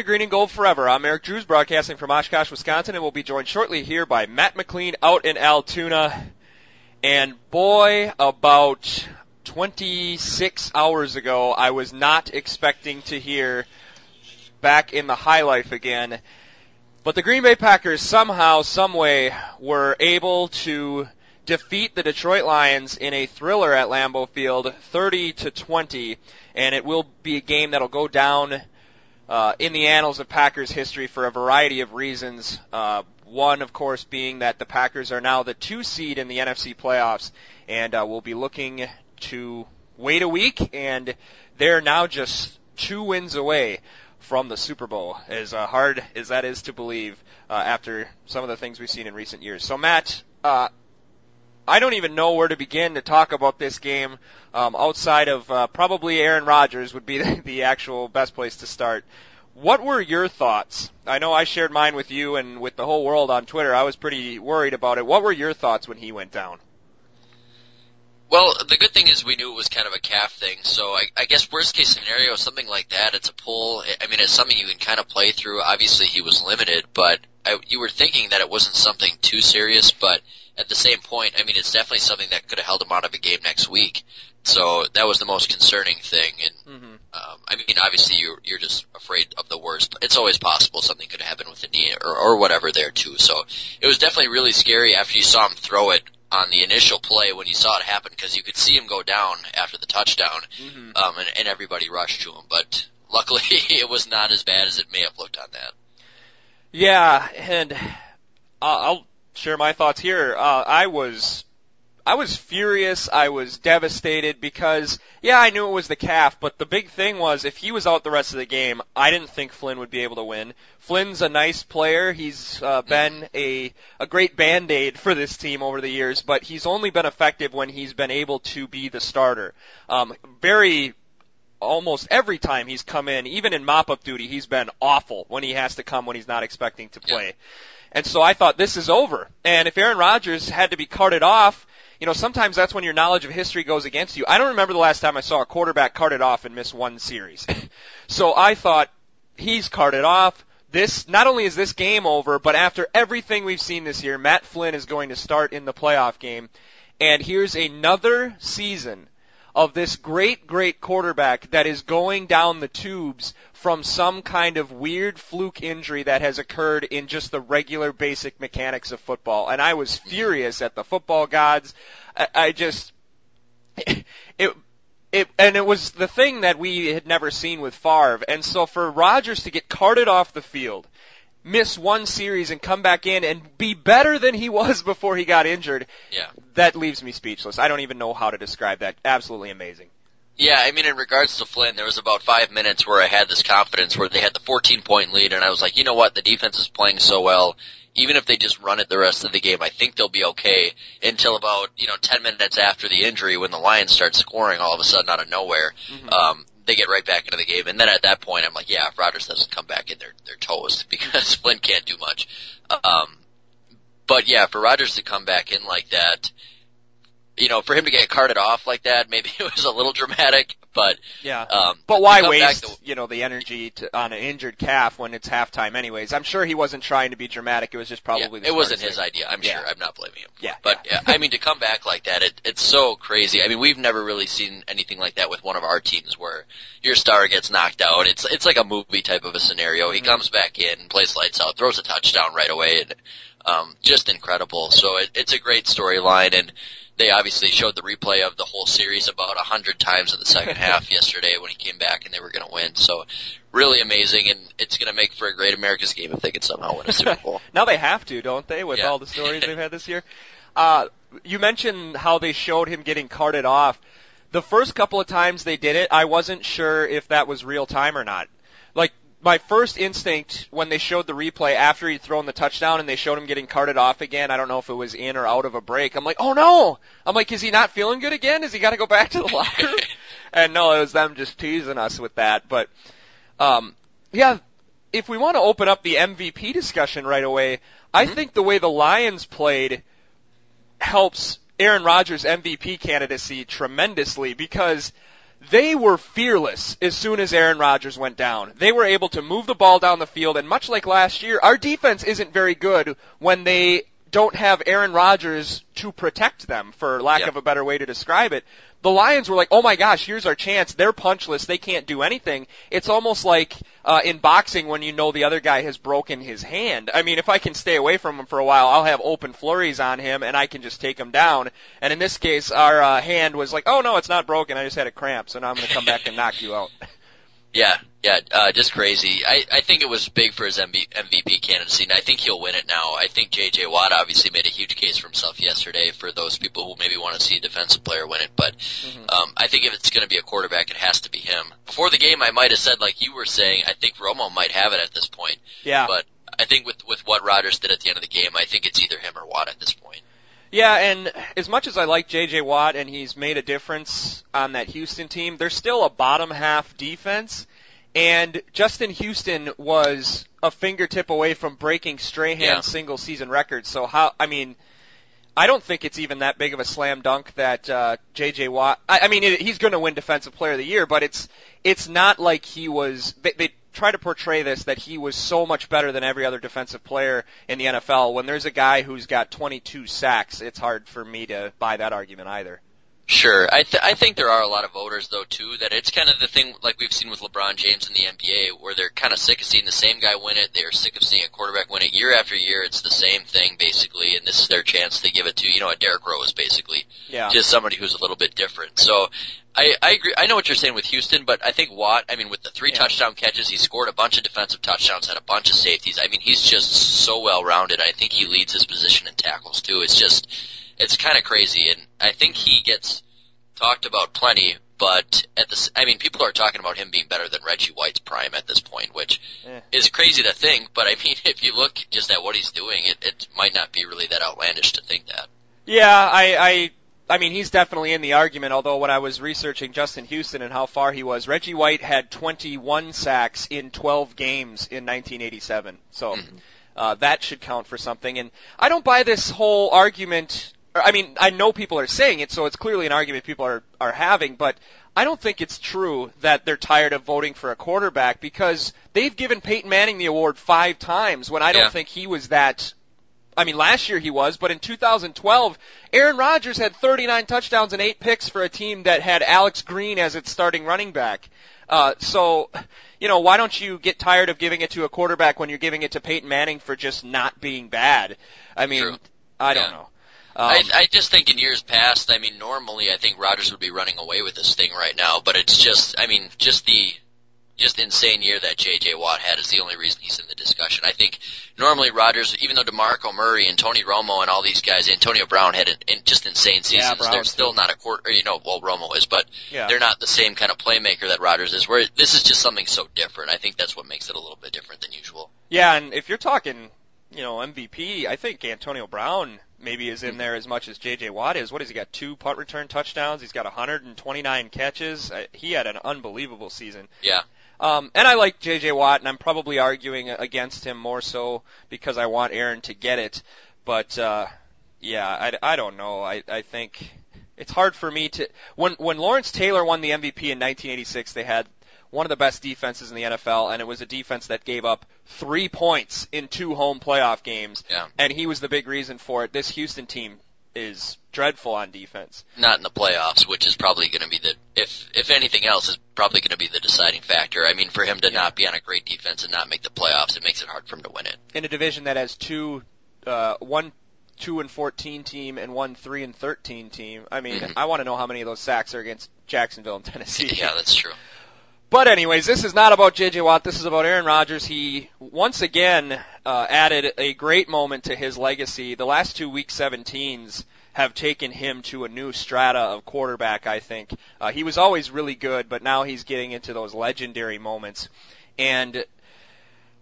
to Green and Gold Forever. I'm Eric Drews, broadcasting from Oshkosh, Wisconsin, and we'll be joined shortly here by Matt McLean out in Altoona. And boy, about 26 hours ago, I was not expecting to hear back in the high life again. But the Green Bay Packers somehow, someway, were able to defeat the Detroit Lions in a thriller at Lambeau Field, 30 to 20, and it will be a game that'll go down uh, in the annals of Packers history for a variety of reasons. Uh, one, of course, being that the Packers are now the two seed in the NFC playoffs, and uh, we'll be looking to wait a week, and they're now just two wins away from the Super Bowl, as uh, hard as that is to believe uh, after some of the things we've seen in recent years. So, Matt, uh, I don't even know where to begin to talk about this game um, outside of uh, probably Aaron Rodgers would be the, actual best place to start. What were your thoughts? I know I shared mine with you and with the whole world on Twitter. I was pretty worried about it. What were your thoughts when he went down? Well, the good thing is we knew it was kind of a calf thing, so I, I guess worst case scenario, something like that, it's a pull. I mean, it's something you can kind of play through. Obviously, he was limited, but I, you were thinking that it wasn't something too serious, but at the same point, I mean, it's definitely something that could have held him out of a game next week. So that was the most concerning thing, and Mm-hmm. um, I mean, obviously you're you're just afraid of the worst. It's always possible something could happen with the knee or or whatever there too. So it was definitely really scary after you saw him throw it on the initial play when you saw it happen because you could see him go down after the touchdown, Mm-hmm. um, and, and everybody rushed to him. But luckily, it was not as bad as it may have looked on that. Yeah, and I'll share my thoughts here. Uh, I was, I was furious. I was devastated because, yeah, I knew it was the calf, but the big thing was if he was out the rest of the game, I didn't think Flynn would be able to win. Flynn's a nice player. He's uh, been a a great band aid for this team over the years, but he's only been effective when he's been able to be the starter. Um, very almost every time he's come in, even in mop-up duty, he's been awful when he has to come when he's not expecting to play. And so I thought this is over. And if Aaron Rodgers had to be carted off, you know, sometimes that's when your knowledge of history goes against you. I don't remember the last time I saw a quarterback carted off and miss one series. so I thought he's carted off. This not only is this game over, but after everything we've seen this year, Matt Flynn is going to start in the playoff game. And here's another season of this great, great quarterback that is going down the tubes from some kind of weird fluke injury that has occurred in just the regular basic mechanics of football. And I was furious at the football gods. I, I just, it, it, and it was the thing that we had never seen with Favre. And so for Rodgers to get carted off the field, miss one series and come back in and be better than he was before he got injured, Yeah. that leaves me speechless. I don't even know how to describe that. Absolutely amazing. Yeah, I mean, in regards to Flynn, there was about five minutes where I had this confidence where they had the 14 point lead, and I was like, you know what, the defense is playing so well. Even if they just run it the rest of the game, I think they'll be okay until about, you know, 10 minutes after the injury when the Lions start scoring all of a sudden out of nowhere. Um, they get right back into the game. And then at that point, I'm like, yeah, if Rodgers doesn't come back in, they're, they're toast because Flynn can't do much. Um, but yeah, for Rodgers to come back in like that, you know, for him to get carted off like that, maybe it was a little dramatic, but Yeah. um, But why waste, to- you know, the energy to, on an injured calf when it's halftime anyways? I'm sure he wasn't trying to be dramatic. It was just probably yeah, the it wasn't smartest his thing. idea. I'm Yeah. sure. I'm not blaming him. Yeah. But yeah, I mean, to come back like that, it, it's so crazy. I mean, we've never really seen anything like that with one of our teams where your star gets knocked out. It's it's like a movie type of a scenario. He Mhm. comes back in, plays lights out, throws a touchdown right away, and um, just incredible. So it, it's a great storyline, and they obviously showed the replay of the whole series about a hundred times in the second half yesterday when he came back and they were going to win. So really amazing, and it's going to make for a great America's game if they could somehow win a Super Bowl. now they have to, don't they, with Yeah. all the stories they've had this year? Uh, you mentioned how they showed him getting carted off. The first couple of times they did it, I wasn't sure if that was real time or not. My first instinct when they showed the replay after he'd thrown the touchdown and they showed him getting carted off again, I don't know if it was in or out of a break. I'm like, oh no! I'm like, is he not feeling good again? Is he got to go back to the locker and no, it was them just teasing us with that. But um, yeah, if we want to open up the MVP discussion right away, I Mhm. think the way the Lions played helps Aaron Rodgers' MVP candidacy tremendously because they were fearless as soon as Aaron Rodgers went down. They were able to move the ball down the field, and much like last year, our defense isn't very good when they don't have Aaron Rodgers to protect them, for lack Yep. of a better way to describe it. The Lions were like, oh my gosh, here's our chance. They're punchless. They can't do anything. It's almost like uh, in boxing when you know the other guy has broken his hand. I mean, if I can stay away from him for a while, I'll have open flurries on him and I can just take him down. And in this case, our uh, hand was like, oh no, it's not broken. I just had a cramp, so now I'm going to come back and knock you out. Yeah, yeah, uh, just crazy. I, I think it was big for his MV, MVP candidacy, and I think he'll win it now. I think J.J. Watt obviously made a huge case for himself yesterday for those people who maybe want to see a defensive player win it, but um, I think if it's going to be a quarterback, it has to be him. Before the game, I might have said, like you were saying, I think Romo might have it at this point, Yeah. but I think with with what Rodgers did at the end of the game, I think it's either him or Watt at this point. Yeah, and as much as I like J.J. Watt and he's made a difference on that Houston team, they're still a bottom half defense. And Justin Houston was a fingertip away from breaking Strahan's Yeah. single season record. So how, I mean, I don't think it's even that big of a slam dunk that uh, J.J. Watt. I, I mean, it, he's going to win Defensive Player of the Year, but it's it's not like he was. They, they try to portray this that he was so much better than every other defensive player in the NFL. When there's a guy who's got 22 sacks, it's hard for me to buy that argument either. Sure. I th- I think there are a lot of voters though too that it's kind of the thing like we've seen with LeBron James in the NBA where they're kind of sick of seeing the same guy win it. They're sick of seeing a quarterback win it year after year. It's the same thing basically, and this is their chance to give it to you know a Derrick Rose basically, Yeah. just somebody who's a little bit different. So. I, I agree. I know what you're saying with Houston, but I think Watt. I mean, with the three Yeah. touchdown catches, he scored a bunch of defensive touchdowns, had a bunch of safeties. I mean, he's just so well rounded. I think he leads his position in tackles too. It's just, it's kind of crazy, and I think he gets talked about plenty, but at the, s- I mean, people are talking about him being better than Reggie White's prime at this point, which Eh. is crazy to think, but I mean, if you look just at what he's doing, it, it might not be really that outlandish to think that. Yeah, I, I, I mean, he's definitely in the argument. Although when I was researching Justin Houston and how far he was, Reggie White had 21 sacks in 12 games in 1987. So Mhm. uh, that should count for something. And I don't buy this whole argument. I mean, I know people are saying it, so it's clearly an argument people are are having, but. I don't think it's true that they're tired of voting for a quarterback because they've given Peyton Manning the award five times when I don't Yeah. think he was that I mean, last year he was, but in 2012, Aaron Rodgers had 39 touchdowns and eight picks for a team that had Alex Green as its starting running back. Uh, so, you know, why don't you get tired of giving it to a quarterback when you're giving it to Peyton Manning for just not being bad? I mean, True. I don't Yeah. know. Um, I, I just think in years past, I mean, normally I think Rodgers would be running away with this thing right now, but it's just, I mean, just the, just insane year that J.J. Watt had is the only reason he's in the discussion. I think normally Rodgers, even though DeMarco Murray and Tony Romo and all these guys, Antonio Brown had an, in, just insane seasons. Brown they're still not a quarter, you know, well Romo is, but yeah. they're not the same kind of playmaker that Rodgers is. Where this is just something so different. I think that's what makes it a little bit different than usual. Yeah, and if you're talking, you know, MVP, I think Antonio Brown maybe is in there as much as J.J. Watt is. What has he got? Two punt return touchdowns. He's got 129 catches. Uh, He had an unbelievable season. Yeah. Um, and I like J.J. Watt, and I'm probably arguing against him more so because I want Aaron to get it. But uh, yeah, I, I don't know. I, I think it's hard for me to when when Lawrence Taylor won the MVP in 1986, they had one of the best defenses in the NFL, and it was a defense that gave up three points in two home playoff games, Yeah. and he was the big reason for it. This Houston team is dreadful on defense. not in the playoffs, which is probably going to be the if if anything else is probably going to be the deciding factor. I mean, for him to not be on a great defense and not make the playoffs, it makes it hard for him to win it. in a division that has two, uh, one two and fourteen team and one three and thirteen team. I mean, Mhm. I want to know how many of those sacks are against Jacksonville and Tennessee. Yeah, that's true. But anyways, this is not about JJ Watt. This is about Aaron Rodgers. He once again uh, added a great moment to his legacy. The last two Week 17s have taken him to a new strata of quarterback. I think uh, he was always really good, but now he's getting into those legendary moments. And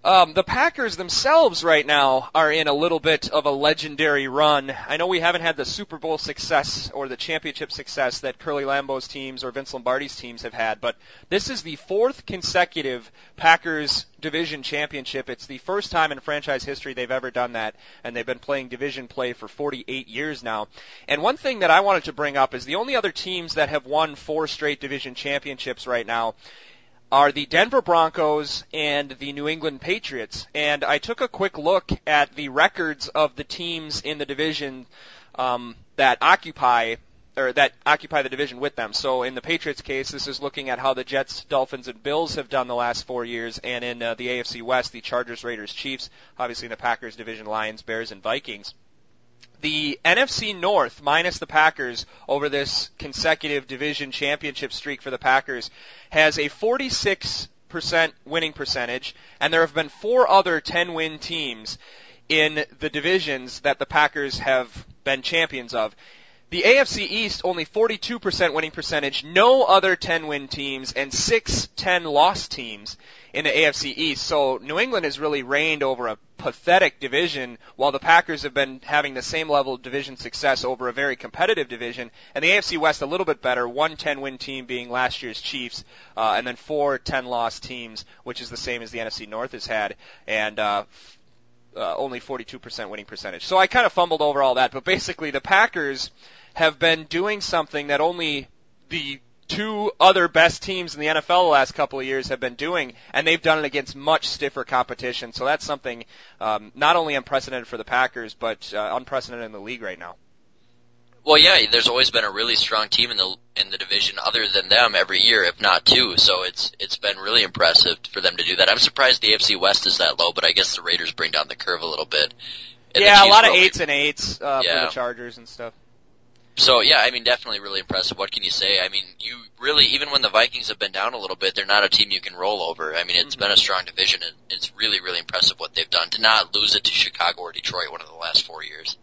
Um, the Packers themselves right now are in a little bit of a legendary run. I know we haven't had the Super Bowl success or the championship success that Curly Lambeau's teams or Vince Lombardi's teams have had, but this is the fourth consecutive Packers division championship. It's the first time in franchise history they've ever done that, and they've been playing division play for 48 years now. And one thing that I wanted to bring up is the only other teams that have won four straight division championships right now are the Denver Broncos and the New England Patriots. And I took a quick look at the records of the teams in the division um, that occupy or that occupy the division with them. So in the Patriots case, this is looking at how the Jets, Dolphins, and Bills have done the last four years, and in uh, the AFC West, the Chargers, Raiders, Chiefs, obviously in the Packers division, Lions, Bears, and Vikings the NFC North minus the Packers over this consecutive division championship streak for the Packers has a 46% winning percentage, and there have been four other 10 win teams in the divisions that the Packers have been champions of. The AFC East only 42% winning percentage, no other 10 win teams, and six 10 loss teams in the AFC East. So New England has really reigned over a pathetic division while the Packers have been having the same level of division success over a very competitive division. And the AFC West a little bit better, one 10 win team being last year's Chiefs, uh, and then four 10 loss teams, which is the same as the NFC North has had. And, uh, uh, only 42% winning percentage. So I kind of fumbled over all that, but basically the Packers have been doing something that only the two other best teams in the NFL the last couple of years have been doing, and they've done it against much stiffer competition. So that's something um, not only unprecedented for the Packers, but uh, unprecedented in the league right now. Well, yeah, there's always been a really strong team in the in the division other than them every year, if not two. So it's it's been really impressive for them to do that. I'm surprised the AFC West is that low, but I guess the Raiders bring down the curve a little bit. And yeah, a lot of eights and eights uh, yeah. for the Chargers and stuff. So yeah, I mean, definitely really impressive. What can you say? I mean, you really, even when the Vikings have been down a little bit, they're not a team you can roll over. I mean, it's mm-hmm. been a strong division, and it's really, really impressive what they've done to not lose it to Chicago or Detroit one of the last four years.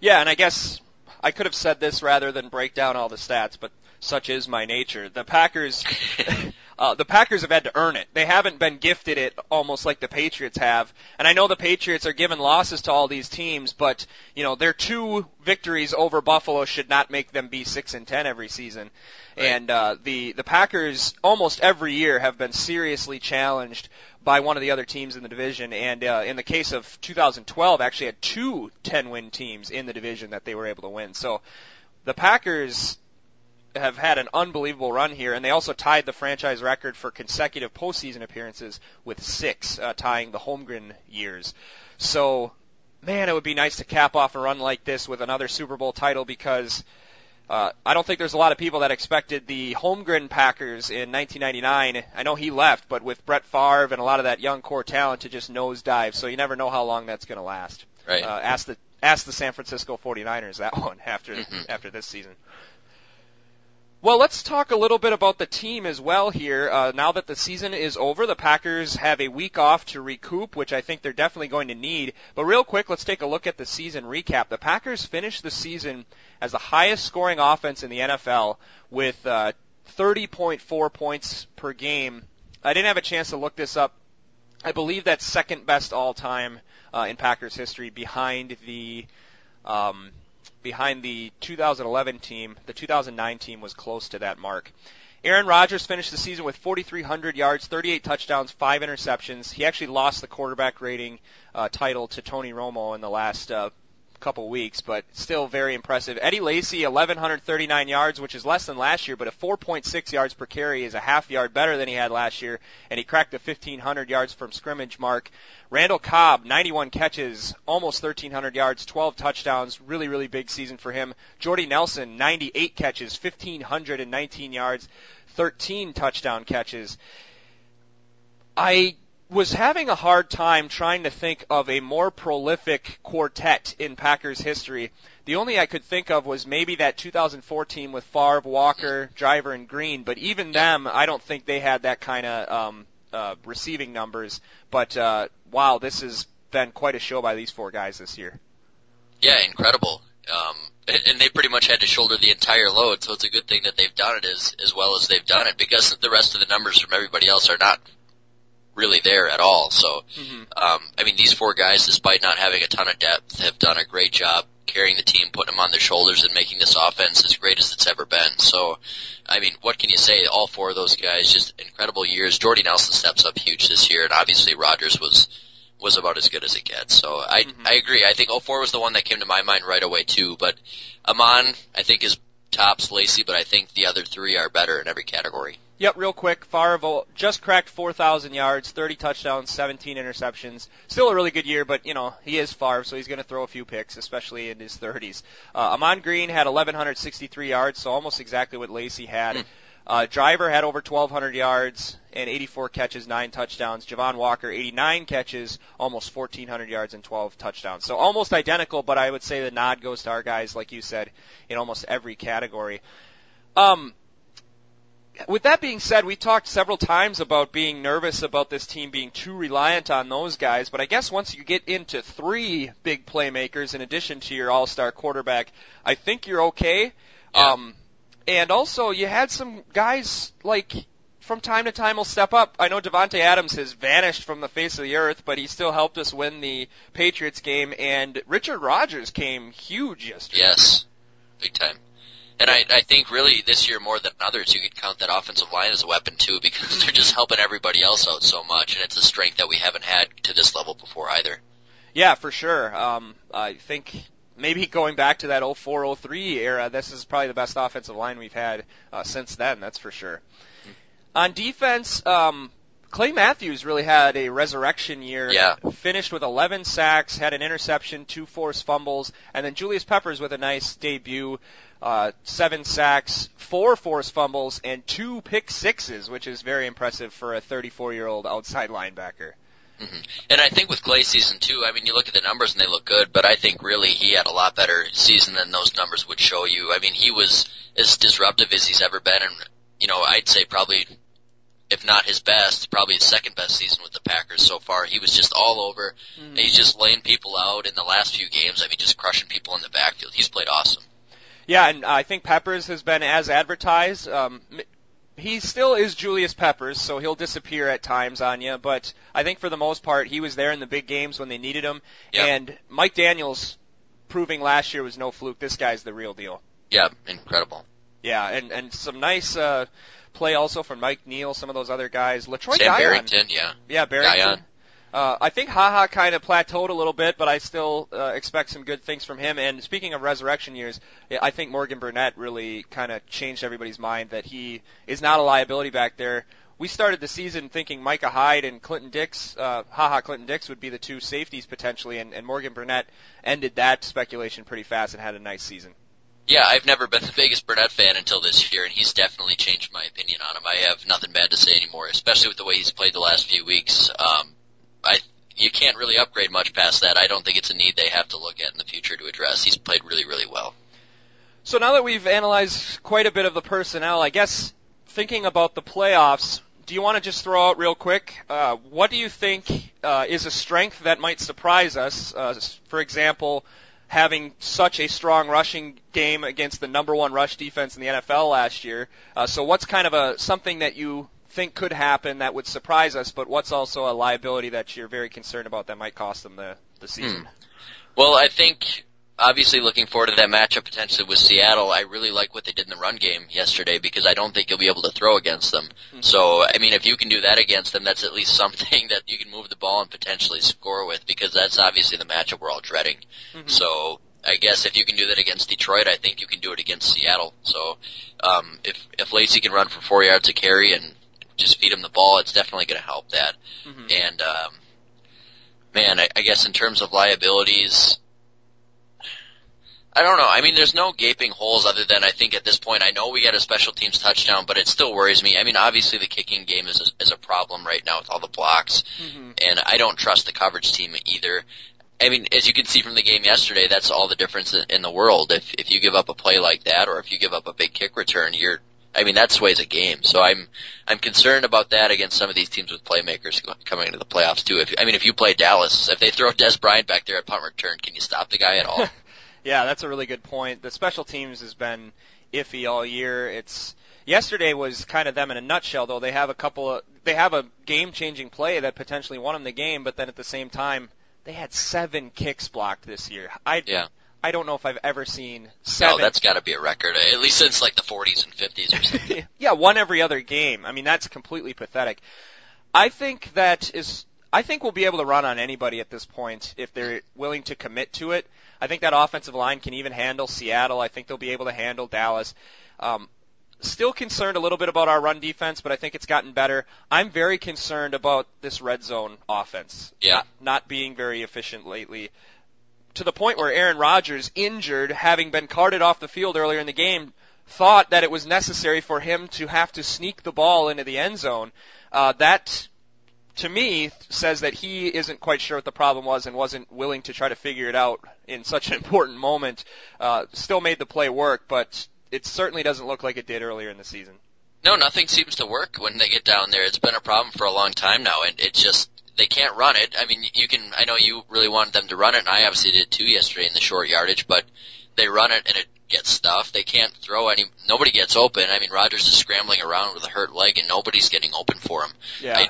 Yeah, and I guess I could have said this rather than break down all the stats, but such is my nature. The Packers, uh, the Packers have had to earn it. They haven't been gifted it almost like the Patriots have. And I know the Patriots are given losses to all these teams, but you know their two victories over Buffalo should not make them be six and ten every season. Right. And uh, the the Packers almost every year have been seriously challenged by one of the other teams in the division. And uh, in the case of 2012, actually had two 10-win teams in the division that they were able to win. So the Packers have had an unbelievable run here, and they also tied the franchise record for consecutive postseason appearances with six, uh, tying the Holmgren years. So, man, it would be nice to cap off a run like this with another Super Bowl title because uh, I don't think there's a lot of people that expected the Holmgren Packers in 1999. I know he left, but with Brett Favre and a lot of that young core talent to just nosedive, so you never know how long that's going to last. Right. Uh, ask the ask the San Francisco 49ers that one after mm-hmm. after this season. Well, let's talk a little bit about the team as well here. Uh, now that the season is over, the Packers have a week off to recoup, which I think they're definitely going to need. But real quick, let's take a look at the season recap. The Packers finished the season as the highest scoring offense in the NFL with uh, 30.4 points per game. I didn't have a chance to look this up. I believe that's second best all time uh, in Packers history, behind the um, behind the 2011 team. The 2009 team was close to that mark. Aaron Rodgers finished the season with 4,300 yards, 38 touchdowns, five interceptions. He actually lost the quarterback rating uh, title to Tony Romo in the last uh, couple weeks, but still very impressive. Eddie Lacy, 1,139 yards, which is less than last year, but a 4.6 yards per carry is a half yard better than he had last year, and he cracked the 1,500 yards from scrimmage mark. Randall Cobb, 91 catches, almost 1,300 yards, 12 touchdowns, really, really big season for him. Jordy Nelson, 98 catches, 1,519 yards, 13 touchdown catches. I was having a hard time trying to think of a more prolific quartet in Packers history. The only I could think of was maybe that 2014 with Favre, Walker, Driver, and Green. But even them, I don't think they had that kind of um, uh, receiving numbers. But uh, wow, this has been quite a show by these four guys this year. Yeah, incredible. Um, and they pretty much had to shoulder the entire load, so it's a good thing that they've done it as as well as they've done it because the rest of the numbers from everybody else are not really there at all. So, Mhm. um, I mean, these four guys, despite not having a ton of depth, have done a great job carrying the team, putting them on their shoulders, and making this offense as great as it's ever been. So, I mean, what can you say? All four of those guys, just incredible years. Jordy Nelson steps up huge this year, and obviously Rodgers was was about as good as it gets. So I Mhm. I agree. I think 04 was the one that came to my mind right away too. But Ahman, I think is tops Lacy, but I think the other three are better in every category. Yep, real quick. Favre just cracked 4,000 yards, 30 touchdowns, 17 interceptions. Still a really good year, but you know he is Favre, so he's going to throw a few picks, especially in his 30s. Uh, Ahman Green had 1,163 yards, so almost exactly what Lacy had. Hmm. Uh, Driver had over 1,200 yards and 84 catches, nine touchdowns. Javon Walker 89 catches, almost 1,400 yards and 12 touchdowns. So almost identical, but I would say the nod goes to our guys, like you said, in almost every category. Um, with that being said, we talked several times about being nervous about this team being too reliant on those guys, but I guess once you get into three big playmakers in addition to your all-star quarterback, I think you're okay. Yeah. Um, and also you had some guys like from time to time will step up. I know Davante Adams has vanished from the face of the earth, but he still helped us win the Patriots game and Richard Rodgers came huge yesterday. Yes, big time. And I, I think really this year more than others, you could count that offensive line as a weapon too, because they're just helping everybody else out so much, and it's a strength that we haven't had to this level before either. Yeah, for sure. Um, I think maybe going back to that 04-03 era, this is probably the best offensive line we've had uh, since then. That's for sure. On defense, um, Clay Matthews really had a resurrection year. Yeah. Finished with 11 sacks, had an interception, two forced fumbles, and then Julius Peppers with a nice debut. Uh, seven sacks, four forced fumbles, and two pick sixes, which is very impressive for a 34-year-old outside linebacker. Hmm And I think with Clay's season too, I mean, you look at the numbers and they look good, but I think really he had a lot better season than those numbers would show you. I mean, he was as disruptive as he's ever been, and you know, I'd say probably, if not his best, probably his second best season with the Packers so far. He was just all over. And he's just laying people out in the last few games. I mean, just crushing people in the backfield. He's played awesome. Yeah, and I think Peppers has been as advertised. Um, he still is Julius Peppers, so he'll disappear at times on you. But I think for the most part, he was there in the big games when they needed him. Yeah. And Mike Daniels proving last year was no fluke. This guy's the real deal. Yeah, incredible. Yeah, and and some nice uh, play also from Mike Neal, some of those other guys. Letroy Sam Guion. Barrington, yeah. Yeah, Barrington. Guion. Uh, I think Ha Ha kind of plateaued a little bit, but I still uh, expect some good things from him. And speaking of resurrection years, I think Morgan Burnett really kind of changed everybody's mind that he is not a liability back there. We started the season thinking Micah Hyde and Clinton Dix, uh, Ha Ha Clinton Dix would be the two safeties potentially, and, and Morgan Burnett ended that speculation pretty fast and had a nice season. Yeah, I've never been the biggest Burnett fan until this year, and he's definitely changed my opinion on him. I have nothing bad to say anymore, especially with the way he's played the last few weeks. Um, I you can't really upgrade much past that. I don't think it's a need they have to look at in the future to address. He's played really, really well. So now that we've analyzed quite a bit of the personnel, I guess thinking about the playoffs, do you want to just throw out real quick, uh, what do you think uh, is a strength that might surprise us? Uh, for example, having such a strong rushing game against the number one rush defense in the NFL last year. Uh, so what's kind of a something that you think could happen that would surprise us, but what's also a liability that you're very concerned about that might cost them the, the season? Well, I think obviously looking forward to that matchup potentially with Seattle. I really like what they did in the run game yesterday because I don't think you'll be able to throw against them. So, I mean, if you can do that against them, that's at least something that you can move the ball and potentially score with because that's obviously the matchup we're all dreading. Mhm. So, I guess if you can do that against Detroit, I think you can do it against Seattle. So, um, if if Lacy can run for four yards a carry and just feed him the ball, it's definitely going to help that. Mhm. And um, man, I, I guess in terms of liabilities, I don't know. I mean, there's no gaping holes other than I think at this point I know we got a special teams touchdown, but it still worries me. I mean, obviously the kicking game is a, is a problem right now with all the blocks, Mhm. and I don't trust the coverage team either. I mean, as you can see from the game yesterday, that's all the difference in, in the world. If if you give up a play like that, or if you give up a big kick return, you're I mean, that sways a game. So I'm I'm concerned about that against some of these teams with playmakers coming into the playoffs too. If I mean, if you play Dallas, if they throw Dez Bryant back there at punt return, can you stop the guy at all? Yeah, that's a really good point. The special teams has been iffy all year. It's Yesterday was kind of them in a nutshell, though. They have a couple of, they have a game-changing play that potentially won them the game, but then at the same time, they had seven kicks blocked this year. I, Yeah. I don't know if I've ever seen seven. No, that's got to be a record, at least since like the 40s and 50s or something. yeah, one every other game. I mean, that's completely pathetic. I think that is. I think we'll be able to run on anybody at this point if they're willing to commit to it. I think that offensive line can even handle Seattle. I think they'll be able to handle Dallas. Um, still concerned a little bit about our run defense, but I think it's gotten better. I'm very concerned about this red zone offense. Yeah. Not, not being very efficient lately. To the point where Aaron Rodgers, injured, having been carted off the field earlier in the game, thought that it was necessary for him to have to sneak the ball into the end zone. Uh, that, to me, says that he isn't quite sure what the problem was and wasn't willing to try to figure it out in such an important moment. Uh, still made the play work, but it certainly doesn't look like it did earlier in the season. No, nothing seems to work when they get down there. It's been a problem for a long time now, and it just they can't run it. I mean, you can. I know you really wanted them to run it, and I obviously did too yesterday in the short yardage, but they run it and it gets stuffed. They can't throw any. Nobody gets open. I mean, Rodgers is scrambling around with a hurt leg, and nobody's getting open for him. Yeah. I,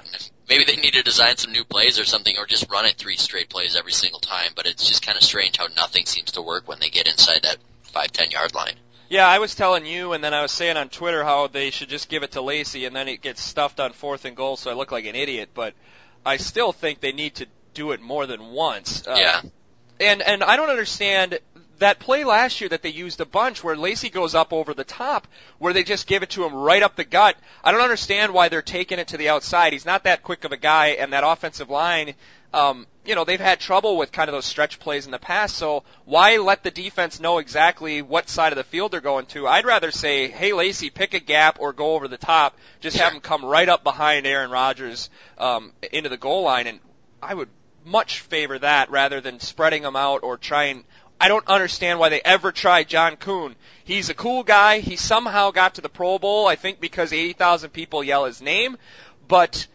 maybe they need to design some new plays or something, or just run it three straight plays every single time. But it's just kind of strange how nothing seems to work when they get inside that five ten yard line. Yeah, I was telling you, and then I was saying on Twitter how they should just give it to Lacy, and then it gets stuffed on fourth and goal, so I look like an idiot. But I still think they need to do it more than once. Uh, Yeah. And and I don't understand that play last year that they used a bunch where Lacy goes up over the top, where they just give it to him right up the gut. I don't understand why they're taking it to the outside. He's not that quick of a guy, and that offensive line, um, you know, they've had trouble with kind of those stretch plays in the past. So why let the defense know exactly what side of the field they're going to? I'd rather say, hey Lacy, pick a gap or go over the top. Just have them come right up behind Aaron Rodgers um, into the goal line, and I would much favor that rather than spreading them out or trying. I don't understand why they ever tried John Kuhn. He's a cool guy. He somehow got to the Pro Bowl, I think because 80,000 people yell his name, but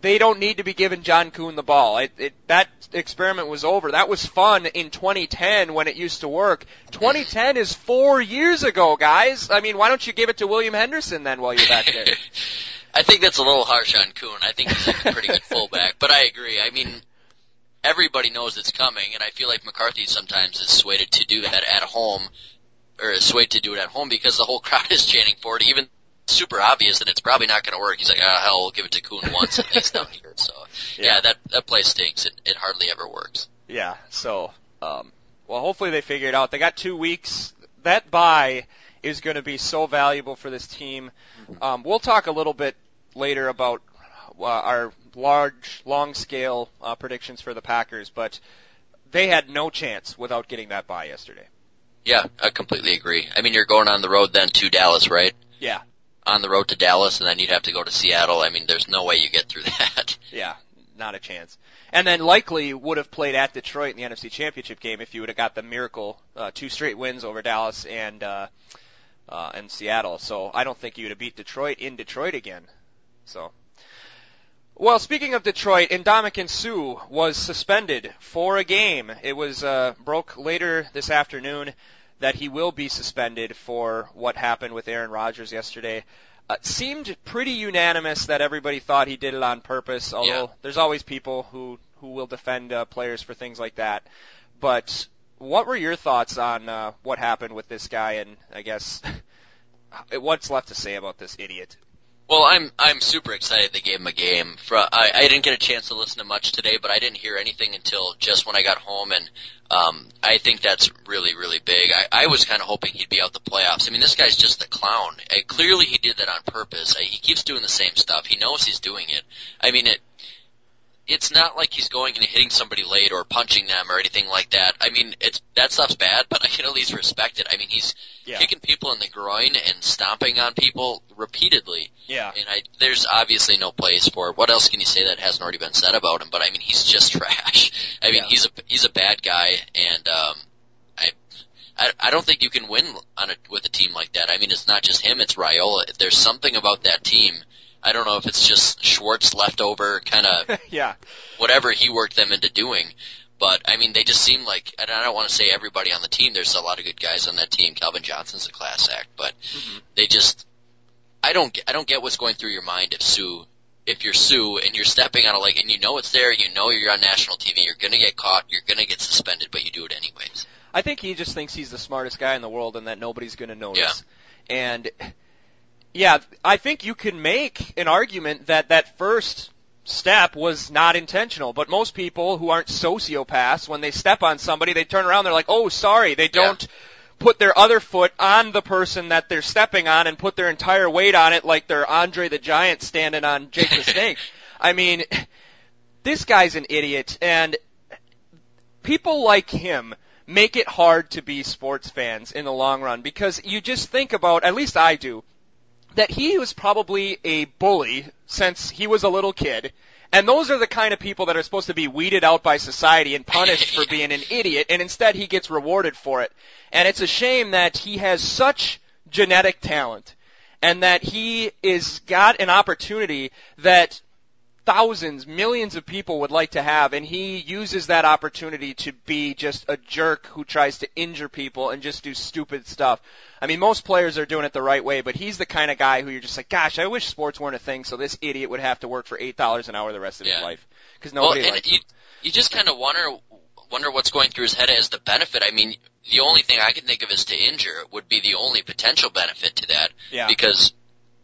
they don't need to be giving John Kuhn the ball. It, it, that experiment was over. That was fun in 2010 when it used to work. 2010 is four years ago, guys. I mean, why don't you give it to William Henderson then while you're back there? I think that's a little harsh on Kuhn. I think he's a pretty good fullback, but I agree. I mean, everybody knows it's coming, and I feel like McCarthy sometimes is swayed to do that at home, or is swayed to do it at home because the whole crowd is chanting for it, even super obvious that it's probably not going to work. He's like, ah, hell, we'll give it to Kuhn once at least down here. So, yeah, Yeah. that that play stinks. It, it hardly ever works. Yeah. So, um, well, hopefully they figure it out. They got two weeks. That bye is going to be so valuable for this team. Um, we'll talk a little bit later about uh, our large, long scale uh, predictions for the Packers, but they had no chance without getting that bye yesterday. Yeah, I completely agree. I mean, you're going on the road then to Dallas, right? Yeah. On the road to Dallas, and then you'd have to go to Seattle. I mean, there's no way you get through that. Yeah, not a chance. And then likely would have played at Detroit in the NFC Championship game if you would have got the miracle uh, two straight wins over Dallas and uh, uh, and Seattle. So I don't think you would have beat Detroit in Detroit again. So. Well, speaking of Detroit, Ndamukong Suh was suspended for a game. It was uh, broke later this afternoon that he will be suspended for what happened with Aaron Rodgers yesterday. Uh, seemed pretty unanimous that everybody thought he did it on purpose, although Yeah. there's always people who who will defend uh, players for things like that. But what were your thoughts on uh, what happened with this guy, and I guess what's left to say about this idiot? Well, I'm I'm super excited they gave him a game. For, I, I didn't get a chance to listen to much today, but I didn't hear anything until just when I got home, and um, I think that's really really big. I, I was kind of hoping he'd be out the playoffs. I mean, this guy's just a clown. Uh, clearly, he did that on purpose. Uh, he keeps doing the same stuff. He knows he's doing it. I mean, it. It's not like he's going and hitting somebody late or punching them or anything like that. I mean, it's that stuff's bad, but I can at least respect it. I mean, he's Yeah. kicking people in the groin and stomping on people repeatedly. Yeah. And I, there's obviously no place for it. What else can you say that hasn't already been said about him? But I mean, he's just trash. I mean, Yeah. he's a he's a bad guy, and um, I, I I don't think you can win on a, with a team like that. I mean, it's not just him; it's Raiola. There's something about that team. I don't know if it's just Schwartz leftover kind of yeah. whatever he worked them into doing. But I mean, they just seem like, and I don't want to say everybody on the team. There's a lot of good guys on that team. Calvin Johnson's a class act, but Mhm. they just I don't get, I don't get what's going through your mind if Suh, if you're Suh and you're stepping on a leg and you know it's there, you know you're on national TV, you're gonna get caught, you're gonna get suspended, but you do it anyways. I think he just thinks he's the smartest guy in the world and that nobody's going to notice. And yeah, I think you can make an argument that that first step was not intentional, but most people who aren't sociopaths, when they step on somebody, they turn around, they're like, oh, sorry. They don't put their other foot on the person that they're stepping on and put their entire weight on it like they're Andre the Giant standing on Jake the Snake. I mean, this guy's an idiot, and people like him make it hard to be sports fans in the long run because you just think about, at least I do, that he was probably a bully since he was a little kid. And those are the kind of people that are supposed to be weeded out by society and punished for being an idiot, and instead he gets rewarded for it. And it's a shame that he has such genetic talent and that he is got an opportunity that thousands, millions of people would like to have, and he uses that opportunity to be just a jerk who tries to injure people and just do stupid stuff. I mean, most players are doing it the right way, but he's the kind of guy who you're just like, gosh, I wish sports weren't a thing, so this idiot would have to work for eight dollars an hour the rest of Yeah. his life because nobody well, and likes you, him. you just kind of wonder wonder what's going through his head as the benefit. I mean, the only thing I can think of is to injure would be the only potential benefit to that Yeah. because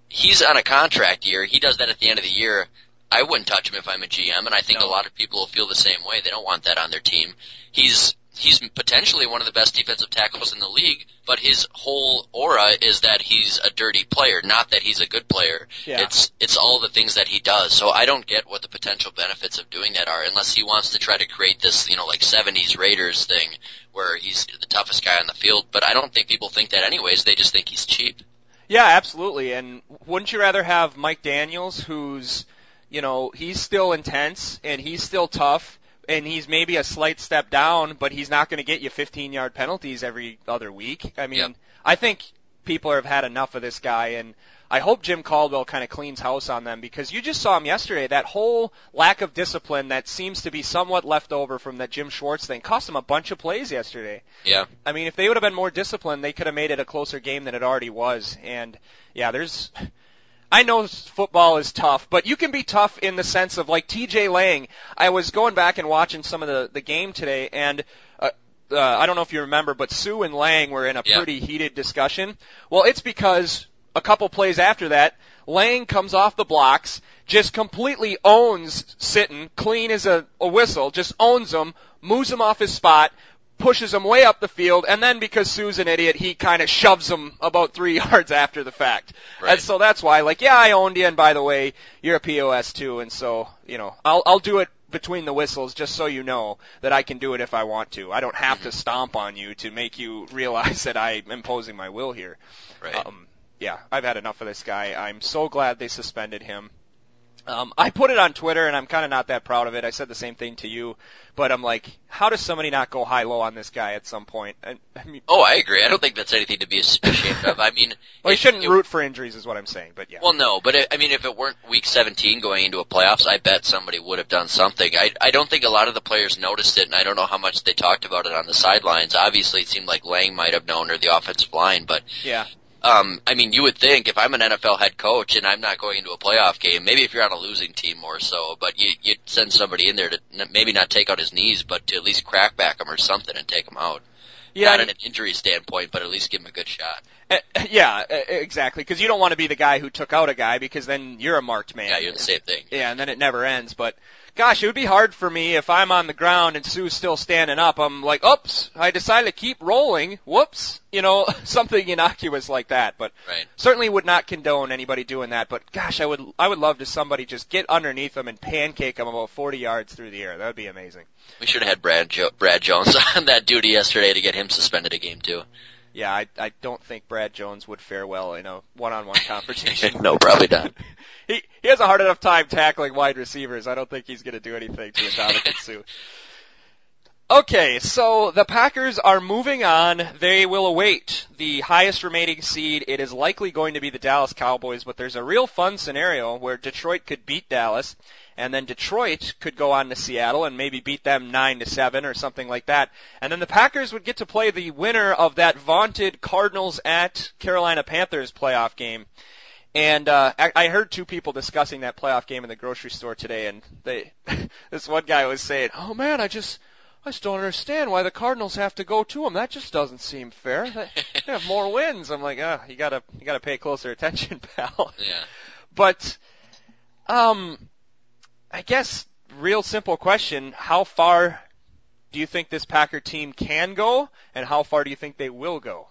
he's on a contract year. He does that at the end of the year. I wouldn't touch him if I'm a GM, and I think No. a lot of people will feel the same way. They don't want that on their team. He's he's potentially one of the best defensive tackles in the league, but his whole aura is that he's a dirty player, not that he's a good player. Yeah. It's it's all the things that he does. So I don't get what the potential benefits of doing that are, unless he wants to try to create this, you know, like '70s Raiders thing where he's the toughest guy on the field. But I don't think people think that anyways. They just think he's cheap. Yeah, absolutely. And wouldn't you rather have Mike Daniels, who's, you know, he's still intense and he's still tough and he's maybe a slight step down, but he's not going to get you 15 yard penalties every other week. I mean, Yep. I think people have had enough of this guy and I hope Jim Caldwell kind of cleans house on them because you just saw him yesterday. That whole lack of discipline that seems to be somewhat left over from that Jim Schwartz thing cost him a bunch of plays yesterday. Yeah. I mean, if they would have been more disciplined, they could have made it a closer game than it already was. And yeah, there's. I know football is tough, but you can be tough in the sense of like T.J. Lang. I was going back and watching some of the the game today, and uh, uh, I don't know if you remember, but Suh and Lang were in a Yeah. pretty heated discussion. Well, it's because a couple plays after that, Lang comes off the blocks, just completely owns Sitton, clean as a, a whistle, just owns him, moves him off his spot, pushes him way up the field, and then because Suh's an idiot, he kind of shoves him about three yards after the fact. Right. And so that's why, like, yeah, I owned you, and by the way, you're a POS too, and so, you know, I'll, I'll do it between the whistles just so you know that I can do it if I want to. I don't have Mm-hmm. to stomp on you to make you realize that I'm imposing my will here. Right. Um, yeah, I've had enough of this guy. I'm so glad they suspended him. Um, I put it on Twitter, and I'm kind of not that proud of it. I said the same thing to you, but I'm like, how does somebody not go high low on this guy at some point? I, I mean, oh, I agree. I don't think that's anything to be ashamed of. I mean, well, you shouldn't it- root for injuries, is what I'm saying. But yeah, Well, no, but it, I mean, if it weren't Week 17 going into a playoffs, I bet somebody would have done something. I I don't think a lot of the players noticed it, and I don't know how much they talked about it on the sidelines. Obviously, it seemed like Lang might have known or the offensive line, but yeah, um, I mean, you would think if I'm an NFL head coach and I'm not going into a playoff game, maybe if you're on a losing team more so, but you you'd send somebody in there to n- maybe not take out his knees, but to at least crack back him or something and take him out. yeah, not in an injury standpoint, but at least give him a good shot. Uh, yeah, uh, exactly. Because you don't want to be the guy who took out a guy, because then you're a marked man. Yeah, you're the same thing. Yeah, and then it never ends. But gosh, it would be hard for me if I'm on the ground and Suh's still standing up. I'm like, oops, I decided to keep rolling. Whoops, you know, something innocuous like that. But Right. certainly would not condone anybody doing that. But gosh, I would, I would love to somebody just get underneath them and pancake them about 40 yards through the air. That would be amazing. We should have had Brad jo- Brad Jones on that duty yesterday to get him suspended a game too. Yeah, I, I don't think Brad Jones would fare well in a one-on-one confrontation. no, probably not. he he has a hard enough time tackling wide receivers. I don't think he's going to do anything to Ndamukong Suh. Okay, so the Packers are moving on. They will await the highest remaining seed. It is likely going to be the Dallas Cowboys, but there's a real fun scenario where Detroit could beat Dallas, and then Detroit could go on to Seattle and maybe beat them nine to seven or something like that. And then the Packers would get to play the winner of that vaunted Cardinals at Carolina Panthers playoff game. And uh, I, I heard two people discussing that playoff game in the grocery store today, and they, this one guy was saying, "Oh man, I just, I just don't understand why the Cardinals have to go to them. That just doesn't seem fair. They have more wins." I'm like, "Ah, you gotta, you gotta pay closer attention, pal." Yeah. But, um, I guess real simple question: How far do you think this Packer team can go, and how far do you think they will go?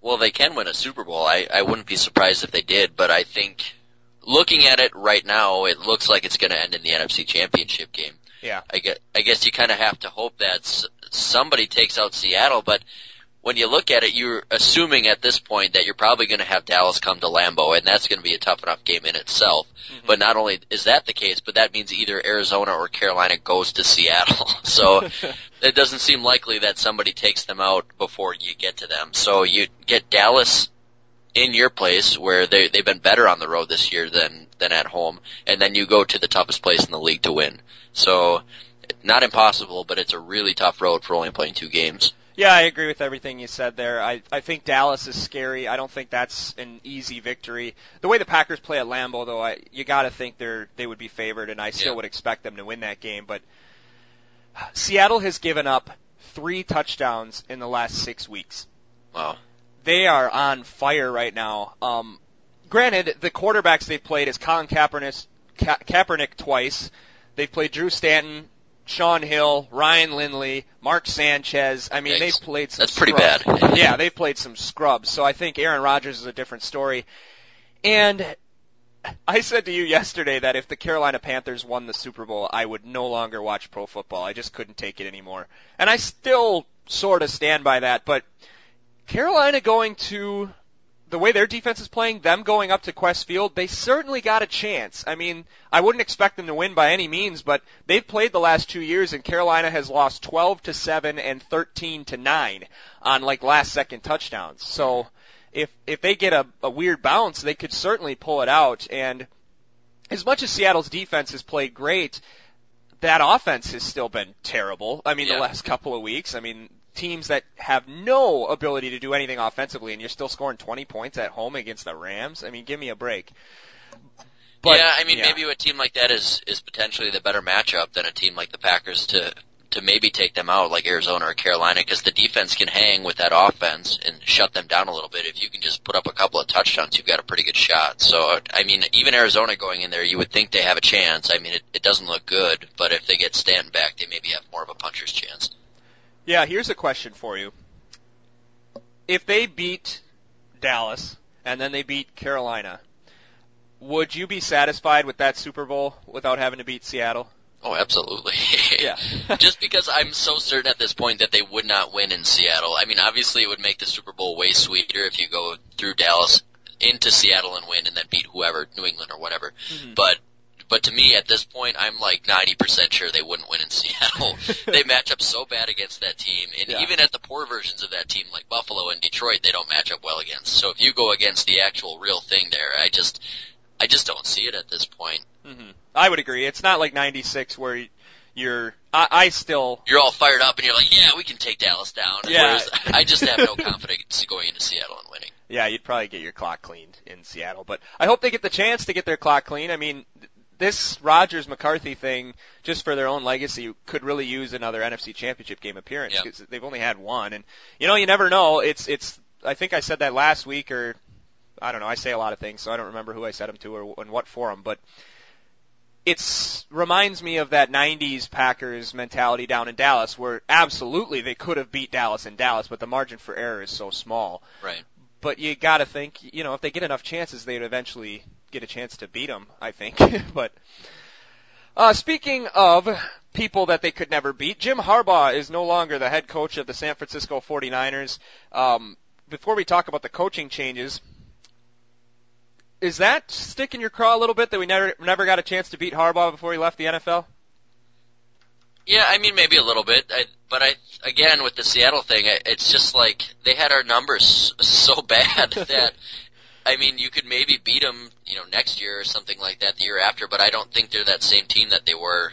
Well, they can win a Super Bowl. I, I wouldn't be surprised if they did, but I think looking at it right now, it looks like it's going to end in the NFC Championship game. Yeah. I guess, I guess you kind of have to hope that s- somebody takes out Seattle, but when you look at it, you're assuming at this point that you're probably going to have Dallas come to Lambeau, and that's going to be a tough enough game in itself. Mm-hmm. But not only is that the case, but that means either Arizona or Carolina goes to Seattle. so it doesn't seem likely that somebody takes them out before you get to them. So you get Dallas in your place where they they've been better on the road this year than than at home, and then you go to the toughest place in the league to win. So not impossible, but it's a really tough road for only playing two games. Yeah, I agree with everything you said there. I, I think Dallas is scary. I don't think that's an easy victory. The way the Packers play at Lambeau, though, I, you got to think they're they would be favored, and I still Yeah. would expect them to win that game. But Seattle has given up three touchdowns in the last six weeks. Wow. They are on fire right now. Um, granted, the quarterbacks they've played is Colin Kaepernick, Ka- Kaepernick twice. They've played Drew Stanton, Shaun Hill, Ryan Lindley, Mark Sanchez. I mean, Yikes. they've played some. That's pretty bad. yeah, they've played some scrubs. So I think Aaron Rodgers is a different story. And I said to you yesterday that if the Carolina Panthers won the Super Bowl, I would no longer watch pro football. I just couldn't take it anymore. And I still sort of stand by that, but Carolina going to the way their defense is playing, them going up to Qwest Field, they certainly got a chance. I mean, I wouldn't expect them to win by any means, but they've played the last two years and Carolina has lost 12 to 7 and 13 to 9 on like last second touchdowns. So if, if they get a, a weird bounce, they could certainly pull it out. And as much as Seattle's defense has played great, that offense has still been terrible. I mean, Yeah. the last couple of weeks. I mean, teams that have no ability to do anything offensively, and you're still scoring 20 points at home against the Rams. I mean, give me a break. But, yeah, I mean, yeah. maybe a team like that is is potentially the better matchup than a team like the Packers to to maybe take them out like Arizona or Carolina because the defense can hang with that offense and shut them down a little bit. If you can just put up a couple of touchdowns, you've got a pretty good shot. So, I mean, even Arizona going in there, you would think they have a chance. I mean, it, it doesn't look good, but if they get Stanton back, they maybe have more of a puncher's chance. Yeah, here's a question for you. If they beat Dallas and then they beat Carolina, would you be satisfied with that Super Bowl without having to beat Seattle? Oh, absolutely. Yeah. Just because I'm so certain at this point that they would not win in Seattle. I mean, obviously it would make the Super Bowl way sweeter if you go through Dallas into Seattle and win and then beat whoever, New England or whatever. Mhm. But but to me at this point I'm like 90% sure they wouldn't win in Seattle. they match up so bad against that team and Yeah. even at the poor versions of that team like Buffalo and Detroit they don't match up well against. So if you go against the actual real thing there, I just I just don't see it at this point. hmm I would agree. It's not like '96 where you're. I, I still. you're all fired up and you're like, yeah, we can take Dallas down. Yeah. Whereas I just have no confidence going into Seattle and winning. Yeah, you'd probably get your clock cleaned in Seattle, but I hope they get the chance to get their clock clean. I mean, this Rodgers McCarthy thing, just for their own legacy, could really use another NFC Championship game appearance Yeah. because they've only had one, and you know, you never know. It's it's. I think I said that last week, or I don't know. I say a lot of things, so I don't remember who I said them to or in what forum, but it's reminds me of that 90s Packers mentality down in Dallas where absolutely they could have beat Dallas in Dallas, but the margin for error is so small. Right. But you got to think, you know, if they get enough chances, they'd eventually get a chance to beat them, I think. but uh, speaking of people that they could never beat, Jim Harbaugh is no longer the head coach of the San Francisco 49ers. Um, before we talk about the coaching changes, is that sticking your craw a little bit that we never never got a chance to beat Harbaugh before he left the NFL? Yeah, I mean maybe a little bit, I, but I again with the Seattle thing, I, it's just like they had our numbers so bad that I mean you could maybe beat them, you know, next year or something like that, the year after. But I don't think they're that same team that they were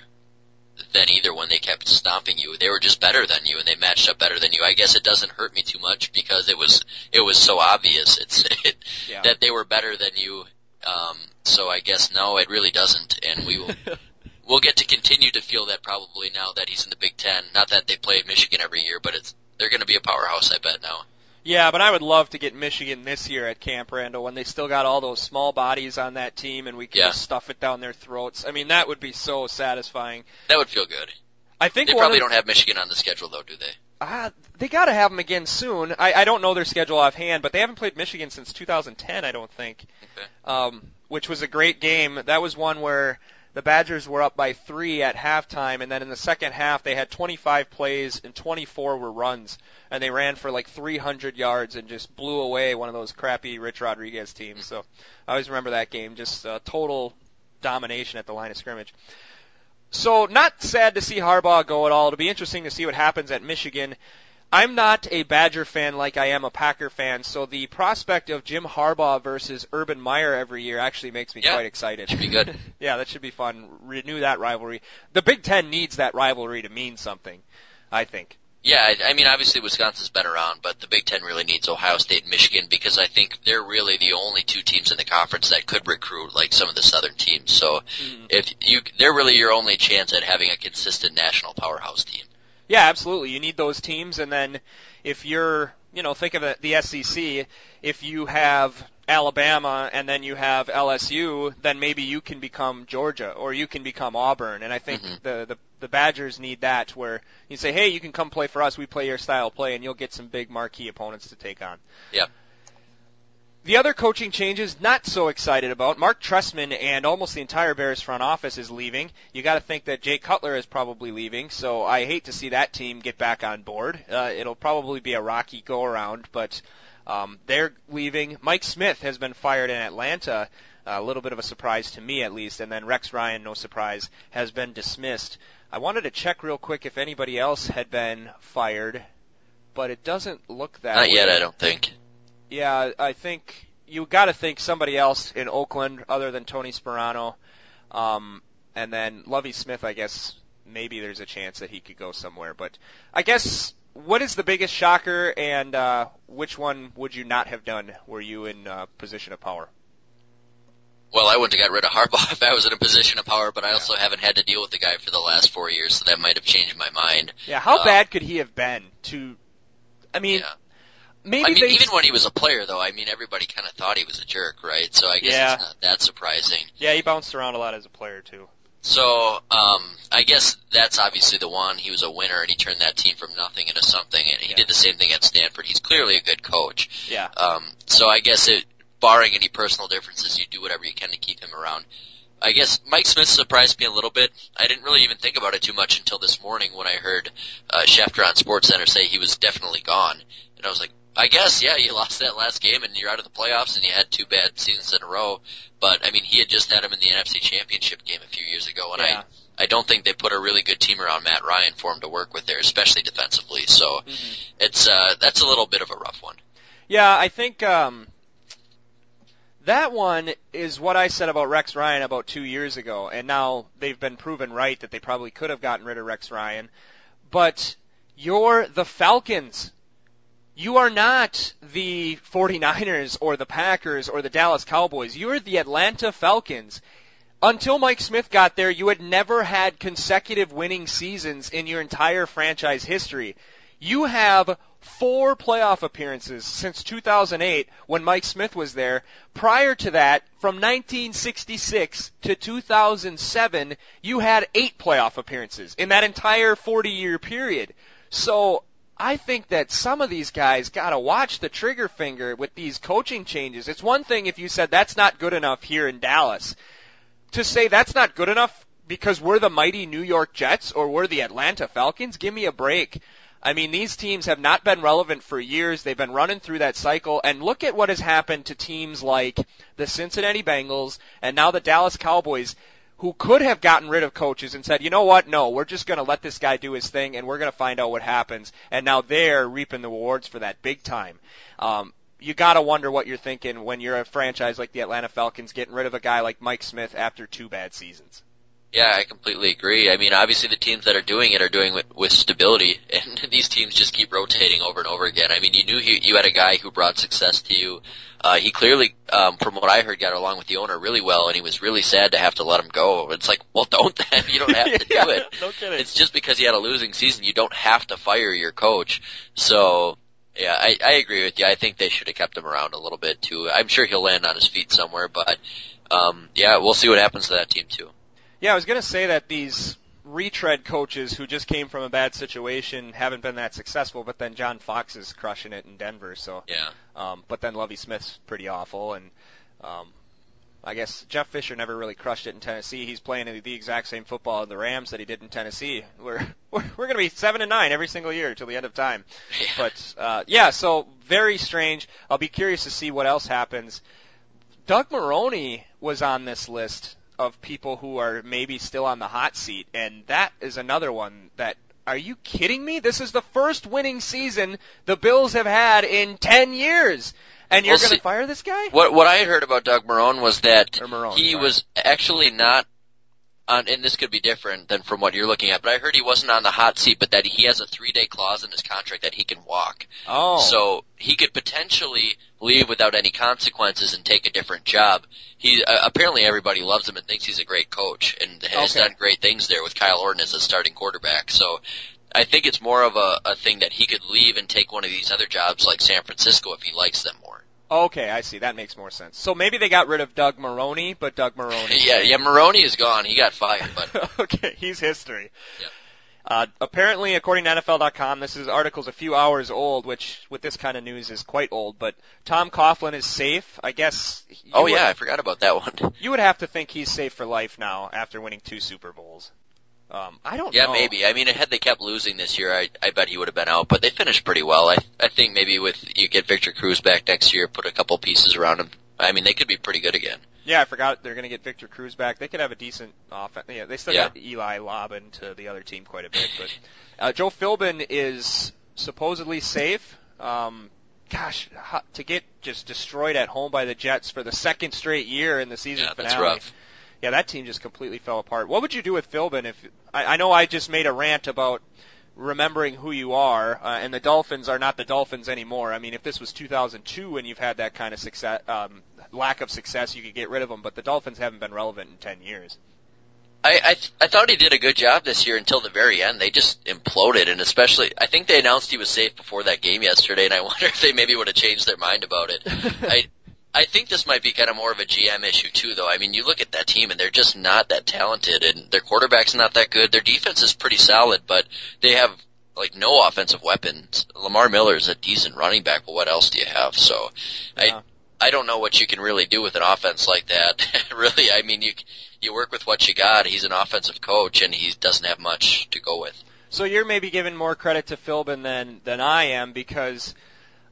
then either when they kept stomping you. They were just better than you and they matched up better than you. I guess it doesn't hurt me too much because it was it was so obvious it's it, Yeah. that they were better than you Um, so I guess no, it really doesn't, and we will we'll get to continue to feel that probably now that he's in the Big Ten. Not that they play Michigan every year, but it's they're going to be a powerhouse, I bet now. Yeah, but I would love to get Michigan this year at Camp Randall when they still got all those small bodies on that team and we can Yeah. just stuff it down their throats. I mean, that would be so satisfying. That would feel good. I think They probably of, don't have Michigan on the schedule though, do they? Ah, they got to have them again soon. I, I don't know their schedule offhand, but they haven't played Michigan since 2010, I don't think. Okay. Um, which was a great game. That was one where the Badgers were up by three at halftime, and then in the second half they had 25 plays and 24 were runs, and they ran for like 300 yards and just blew away one of those crappy Rich Rodriguez teams. So I always remember that game, just uh, total domination at the line of scrimmage. So not sad to see Harbaugh go at all. It'll be interesting to see what happens at Michigan. I'm not a Badger fan like I am a Packer fan, so the prospect of Jim Harbaugh versus Urban Meyer every year actually makes me Yeah. quite excited. Should be good. yeah, that should be fun. Renew that rivalry. The Big Ten needs that rivalry to mean something, I think. Yeah, I, I mean, obviously Wisconsin's been around, but the Big Ten really needs Ohio State and Michigan because I think they're really the only two teams in the conference that could recruit like some of the Southern teams. So Mhm. if you, they're really your only chance at having a consistent national powerhouse team. Yeah, absolutely. You need those teams, and then if you're, you know, think of it, the SEC. If you have Alabama and then you have LSU, then maybe you can become Georgia or you can become Auburn. And I think Mhm. the, the the Badgers need that, where you say, hey, you can come play for us. We play your style of play, and you'll get some big marquee opponents to take on. Yep. The other coaching changes, not so excited about. Marc Trestman and almost the entire Bears front office is leaving. You got to think that Jay Cutler is probably leaving, so I hate to see that team get back on board. Uh, it'll probably be a rocky go around, but um, they're leaving. Mike Smith has been fired in Atlanta. A little bit of a surprise to me, at least. And then Rex Ryan, no surprise, has been dismissed. I wanted to check real quick if anybody else had been fired, but it doesn't look that Not way. yet, I don't think. Yeah, I think you got to think somebody else in Oakland other than Tony Sparano, um, and then Lovie Smith. I guess maybe there's a chance that he could go somewhere. But I guess what is the biggest shocker, and uh, which one would you not have done? Were you in uh, position of power? Well, I wouldn't have got rid of Harbaugh if I was in a position of power, but I also haven't had to deal with the guy for the last four years, so that might have changed my mind. Yeah, how Uh, bad could he have been? To, I mean, yeah. Maybe I mean, even when he was a player, though, I mean, everybody kind of thought he was a jerk, right? So I guess Yeah. it's not that surprising. yeah, he bounced around a lot as a player too. So, um, I guess that's obviously the one. He was a winner and he turned that team from nothing into something and he Yeah. did the same thing at Stanford. He's clearly a good coach. Yeah. Um, so I guess it, barring any personal differences, you do whatever you can to keep him around. I guess Mike Smith surprised me a little bit. I didn't really even think about it too much until this morning when I heard, uh, Schefter on SportsCenter say he was definitely gone. And I was like, I guess, yeah, you lost that last game and you're out of the playoffs and you had two bad seasons in a row. But I mean, he had just had him in the NFC Championship game a few years ago, and Yeah. I, I don't think they put a really good team around Matt Ryan for him to work with there, especially defensively. So Mhm. it's uh, that's a little bit of a rough one. Yeah, I think um, that one is what I said about Rex Ryan about two years ago, and now they've been proven right that they probably could have gotten rid of Rex Ryan. But you're the Falcons. You are not the 49ers or the Packers or the Dallas Cowboys. You're the Atlanta Falcons. Until Mike Smith got there, you had never had consecutive winning seasons in your entire franchise history. You have four playoff appearances since 2008 when Mike Smith was there. Prior to that, from 1966 to 2007, you had eight playoff appearances in that entire 40 year period. So, I think that some of these guys gotta watch the trigger finger with these coaching changes. It's one thing if you said that's not good enough here in Dallas. To say that's not good enough because we're the mighty New York Jets or we're the Atlanta Falcons, give me a break. I mean, these teams have not been relevant for years. They've been running through that cycle. And look at what has happened to teams like the Cincinnati Bengals and now the Dallas Cowboys, who could have gotten rid of coaches and said, you know what? No, we're just going to let this guy do his thing and we're going to find out what happens. And now they're reaping the rewards for that big time. Um, you gotta wonder what you're thinking when you're a franchise like the Atlanta Falcons getting rid of a guy like Mike Smith after two bad seasons. Yeah, I completely agree. I mean, obviously the teams that are doing it are doing it with stability, and these teams just keep rotating over and over again. I mean, you knew he, you had a guy who brought success to you. Uh, he clearly, um, from what I heard, got along with the owner really well, and he was really sad to have to let him go. It's like, well, don't then. You don't have to do it. no kidding. It's just because he had a losing season. You don't have to fire your coach. So, yeah, I, I agree with you. I think they should have kept him around a little bit too. I'm sure he'll land on his feet somewhere, but um, yeah, we'll see what happens to that team too. Yeah, I was going to say that these retread coaches who just came from a bad situation haven't been that successful, but then John Fox is crushing it in Denver. So, Yeah. um, but then Lovie Smith's pretty awful, and um, I guess Jeff Fisher never really crushed it in Tennessee. He's playing the exact same football in the Rams that he did in Tennessee. We're we're, we're going to be seven and nine every single year till the end of time. Yeah. But uh, yeah, so very strange. I'll be curious to see what else happens. Doug Maroney was on this list of people who are maybe still on the hot seat, and that is another one that. Are you kidding me? This is the first winning season the Bills have had in 10 years. And you're Well, going to fire this guy? What what I heard about Doug Marrone was that Marrone, he sorry. was actually not on, and this could be different than from what you're looking at, but I heard he wasn't on the hot seat, but that he has a three day clause in his contract that he can walk. Oh. So he could potentially leave without any consequences and take a different job. He uh, apparently everybody loves him and thinks he's a great coach and has Okay. done great things there with Kyle Orton as a starting quarterback. So I think it's more of a, a thing that he could leave and take one of these other jobs like San Francisco if he likes them more. Okay, I see. That makes more sense. So maybe they got rid of Doug Maroney, but Doug Maroney. Yeah, yeah, Maroney is gone. He got fired, but okay, he's history. Yep. Uh, apparently, according to NFL.com, this is article's a few hours old, which with this kind of news is quite old. But Tom Coughlin is safe. I guess. Oh would, yeah, I forgot about that one. You would have to think he's safe for life now after winning two Super Bowls. Um, I don't know. Yeah, know. maybe. I mean, had they kept losing this year, I I bet he would have been out. But they finished pretty well. I I think maybe with you get Victor Cruz back next year, put a couple pieces around him. I mean, they could be pretty good again. Yeah, I forgot they're going to get Victor Cruz back. They could have a decent offense. Yeah, they still Yeah. got Eli lobbing to the other team quite a bit. But uh, Joe Philbin is supposedly safe. Um, gosh, to get just destroyed at home by the Jets for the second straight year in the season Yeah, finale. that's rough. Yeah, that team just completely fell apart. What would you do with Philbin if I, I know I just made a rant about remembering who you are, uh, and the Dolphins are not the Dolphins anymore. I mean, if this was 2002 and you've had that kind of success, um, lack of success, you could get rid of them. But the Dolphins haven't been relevant in 10 years. I I, th- I thought he did a good job this year until the very end. They just imploded, and especially I think they announced he was safe before that game yesterday, and I wonder if they maybe would have changed their mind about it. I I think this might be kind of more of a GM issue too, though. I mean, you look at that team, and they're just not that talented, and their quarterback's not that good. Their defense is pretty solid, but they have like no offensive weapons. Lamar Miller is a decent running back, but what else do you have? So, Yeah. I I don't know what you can really do with an offense like that. really, I mean, you you work with what you got. He's an offensive coach, and he doesn't have much to go with. So you're maybe giving more credit to Philbin than than I am because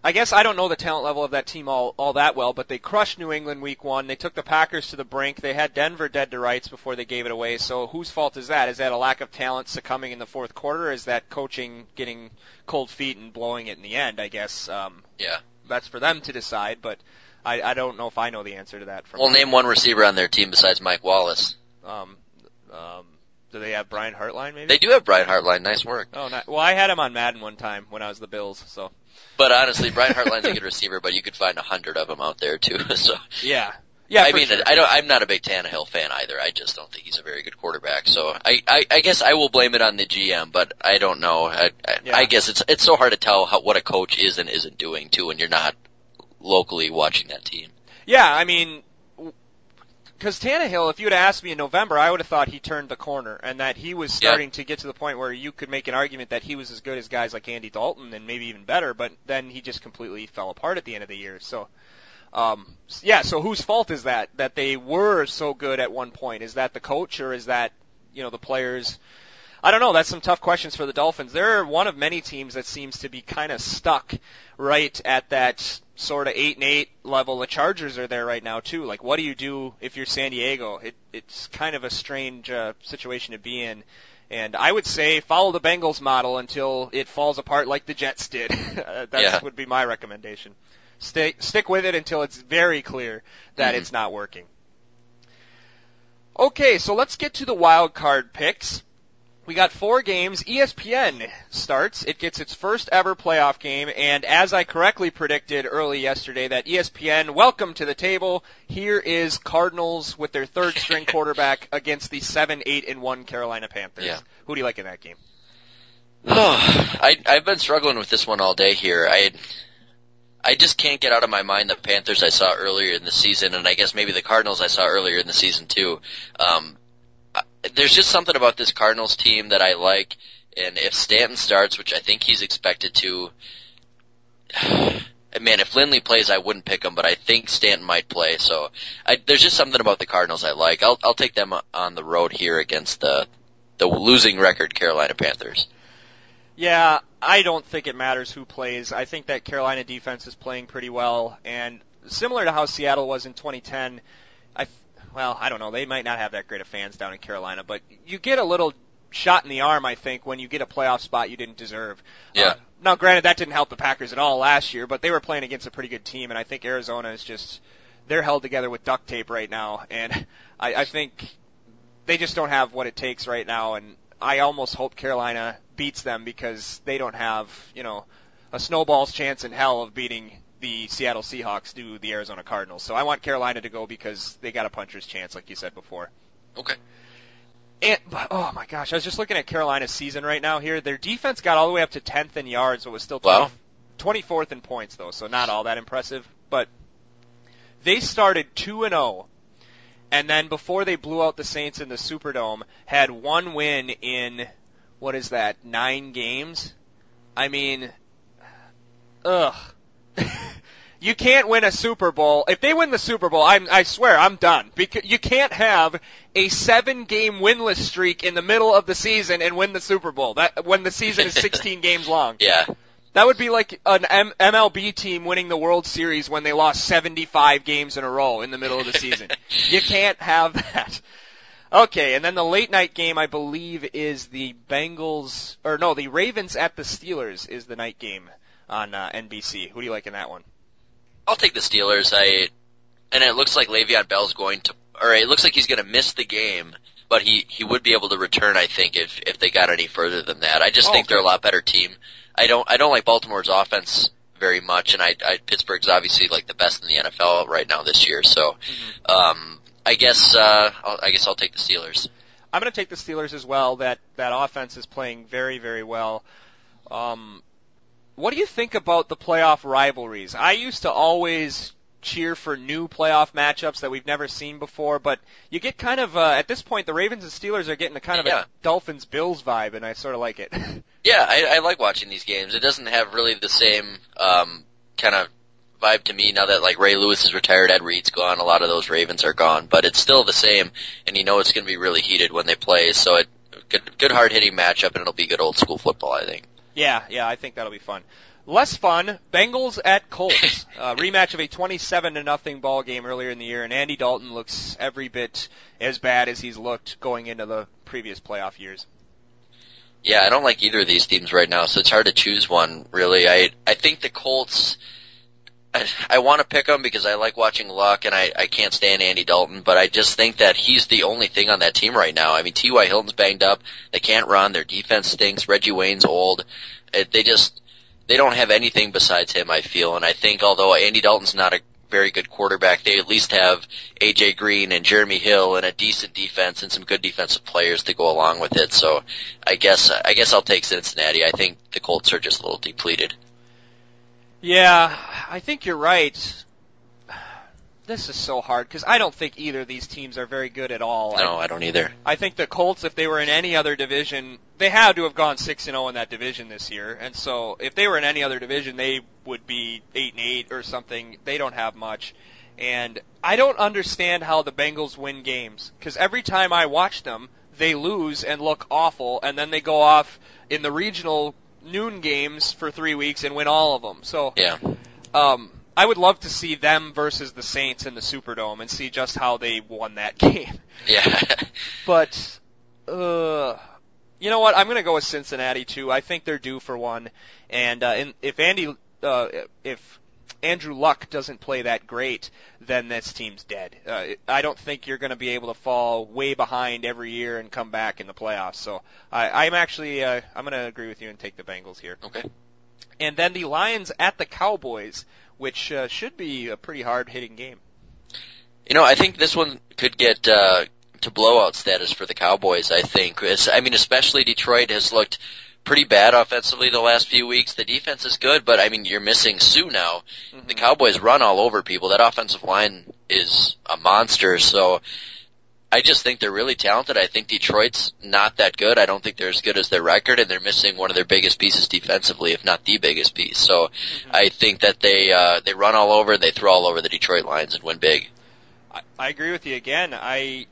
I guess I don't know the talent level of that team all all that well, but they crushed New England week one. They took the Packers to the brink. They had Denver dead to rights before they gave it away. So whose fault is that? Is that a lack of talent succumbing in the fourth quarter? Or is that coaching getting cold feet and blowing it in the end? I guess um, Yeah. that's for them to decide. But I, I don't know if I know the answer to that. From Well, name one receiver on their team besides Mike Wallace. Um, um, do they have Brian Hartline? Maybe They do have Brian Hartline. Nice work. Oh, not, well, I had him on Madden one time when I was the Bills. So But honestly, Brian Hartline's a good receiver, but you could find a hundred of them out there too. So yeah, yeah. I mean, sure. I don't. I'm not a big Tannehill fan either. I just don't think he's a very good quarterback. So I, I, I guess I will blame it on the GM, but I don't know. I, I, Yeah. I guess it's it's so hard to tell how, what a coach is and isn't doing too when you're not locally watching that team. Yeah, I mean, because Tannehill, if you had asked me in November, I would have thought he turned the corner and that he was Yeah. starting to get to the point where you could make an argument that he was as good as guys like Andy Dalton and maybe even better. But then he just completely fell apart at the end of the year. So. Um, yeah, so whose fault is that? That they were so good at one point? Is that the coach or is that, you know, the players? I don't know. That's some tough questions for the Dolphins. They're one of many teams that seems to be kind of stuck right at that sort of eight and eight level. The Chargers are there right now too. Like, what do you do if you're San Diego? It, it's kind of a strange uh, situation to be in. And I would say follow the Bengals model until it falls apart like the Jets did. that Yeah. would be my recommendation. Stay, stick with it until it's very clear that Mhm. it's not working. Okay, so let's get to the wild card picks. We got four games. ESPN starts. It gets its first ever playoff game, and as I correctly predicted early yesterday, that ESPN, welcome to the table. Here is Cardinals with their third string quarterback against the seven, eight, and one Carolina Panthers. Yeah. Who do you like in that game? I I've been struggling with this one all day here. I I just can't get out of my mind the Panthers I saw earlier in the season, and I guess maybe the Cardinals I saw earlier in the season too. Um, there's just something about this Cardinals team that I like, and if Stanton starts, which I think he's expected to, man, if Lindley plays, I wouldn't pick him, but I think Stanton might play. So I, there's just something about the Cardinals I like. I'll I'll take them on the road here against the the losing record Carolina Panthers. Yeah, I don't think it matters who plays. I think that Carolina defense is playing pretty well, and similar to how Seattle was in 2010, I well, I don't know. They might not have that great of fans down in Carolina, but you get a little shot in the arm, I think, when you get a playoff spot you didn't deserve. Yeah. Uh, now, granted, that didn't help the Packers at all last year, but they were playing against a pretty good team, and I think Arizona is just they're held together with duct tape right now, and I, I think they just don't have what it takes right now, and I almost hope Carolina beats them because they don't have, you know, a snowball's chance in hell of beating the Seattle Seahawks do the Arizona Cardinals. So I want Carolina to go because they got a puncher's chance, like you said before. Okay. And but, oh my gosh, I was just looking at Carolina's season right now here. Their defense got all the way up to 10th in yards, but was still 20, Wow. 24th in points though, so not all that impressive. But they started 2 and 0 and then before they blew out the Saints in the Superdome, had one win in what is that? 9 games? I mean, ugh. you can't win a Super Bowl. If they win the Super Bowl, I'm, I swear I'm done. Because you can't have a seven game winless streak in the middle of the season and win the Super Bowl. That when the season is 16 games long. Yeah. That would be like an M- MLB team winning the World Series when they lost 75 games in a row in the middle of the season. you can't have that. Okay, and then the late night game I believe is the Bengals or no, the Ravens at the Steelers is the night game on uh, NBC. Who do you like in that one? I'll take the Steelers. I and it looks like Le'Veon Bell's going to, or it looks like he's going to miss the game, but he he would be able to return. I think if if they got any further than that. I just Oh, think they're a lot better team. I don't I don't like Baltimore's offense very much, and I, I Pittsburgh's obviously like the best in the NFL right now this year. So, um, I guess uh, I'll, I guess I'll take the Steelers. I'm going to take the Steelers as well. That that offense is playing very very well. Um, what do you think about the playoff rivalries? I used to always cheer for new playoff matchups that we've never seen before, but you get kind of uh, at this point the Ravens and Steelers are getting a kind of Yeah. a Dolphins Bills vibe, and I sort of like it. Yeah, I, I like watching these games. It doesn't have really the same um, kind of vibe to me now that like Ray Lewis is retired, Ed Reed's gone, a lot of those Ravens are gone, but it's still the same, and you know it's going to be really heated when they play. So it good, good hard hitting matchup, and it'll be good old school football, I think. Yeah, yeah, I think that'll be fun. Less fun, Bengals at Colts. uh, rematch of a 27 to nothing ball game earlier in the year, and Andy Dalton looks every bit as bad as he's looked going into the previous playoff years. Yeah, I don't like either of these teams right now, so it's hard to choose one. Really, I I think the Colts. I, I want to pick them because I like watching Luck, and I I can't stand Andy Dalton, but I just think that he's the only thing on that team right now. I mean, T.Y. Hilton's banged up, they can't run, their defense stinks. Reggie Wayne's old, it, they just they don't have anything besides him. I feel, and I think although Andy Dalton's not a very good quarterback, they at least have AJ Green and Jeremy Hill and a decent defense and some good defensive players to go along with it. So I guess I guess I'll take Cincinnati. I think the Colts are just a little depleted. Yeah, I think you're right. This is so hard because I don't think either of these teams are very good at all. No, I don't either. I think the Colts, if they were in any other division, they had to have gone six and zero in that division this year. And so, if they were in any other division, they would be eight and eight or something. They don't have much, and I don't understand how the Bengals win games because every time I watch them, they lose and look awful, and then they go off in the regional noon games for three weeks and win all of them. So, Yeah. um, I would love to see them versus the Saints in the Superdome and see just how they won that game. Yeah. But, uh, you know what? I'm going to go with Cincinnati too. I think they're due for one. And uh, in, if Andy, uh, if Andrew Luck doesn't play that great, then this team's dead. Uh, I don't think you're going to be able to fall way behind every year and come back in the playoffs. So I, I'm actually uh, I'm going to agree with you and take the Bengals here. Okay. And then the Lions at the Cowboys, which uh, should be a pretty hard hitting game. You know, I think this one could get uh, to blowout status for the Cowboys. I think. It's, I mean, especially Detroit has looked pretty bad offensively the last few weeks. The defense is good, but I mean, you're missing Suh now. Mm-hmm. The Cowboys run all over people. That offensive line is a monster. So I just think they're really talented. I think Detroit's not that good. I don't think they're as good as their record, and they're missing one of their biggest pieces defensively, if not the biggest piece. So Mm-hmm. I think that they uh, they run all over, they throw all over the Detroit Lions and win big. I, I agree with you again. I,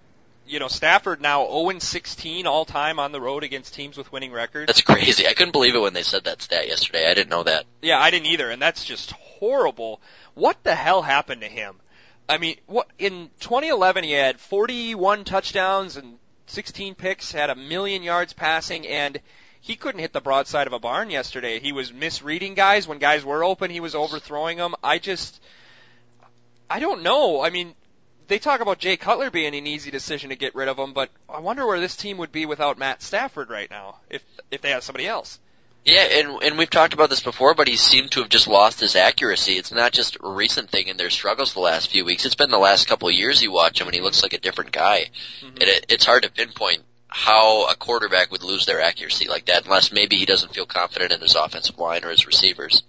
you know, Stafford now 0-16 all time on the road against teams with winning records. That's crazy. I couldn't believe it when they said that stat yesterday. I didn't know that. Yeah, I didn't either, and that's just horrible. What the hell happened to him? I mean, what in 2011 he had 41 touchdowns and 16 picks, had a million yards passing, and he couldn't hit the broadside of a barn yesterday. He was misreading guys when guys were open. He was overthrowing them. I just, I don't know. I mean, they talk about Jay Cutler being an easy decision to get rid of him, but I wonder where this team would be without Matt Stafford right now if if they had somebody else. Yeah, and and we've talked about this before, but he seemed to have just lost his accuracy. It's not just a recent thing in their struggles the last few weeks. It's been the last couple of years you watch him, and he looks like a different guy. Mm-hmm. And it, it's hard to pinpoint how a quarterback would lose their accuracy like that, unless maybe he doesn't feel confident in his offensive line or his receivers.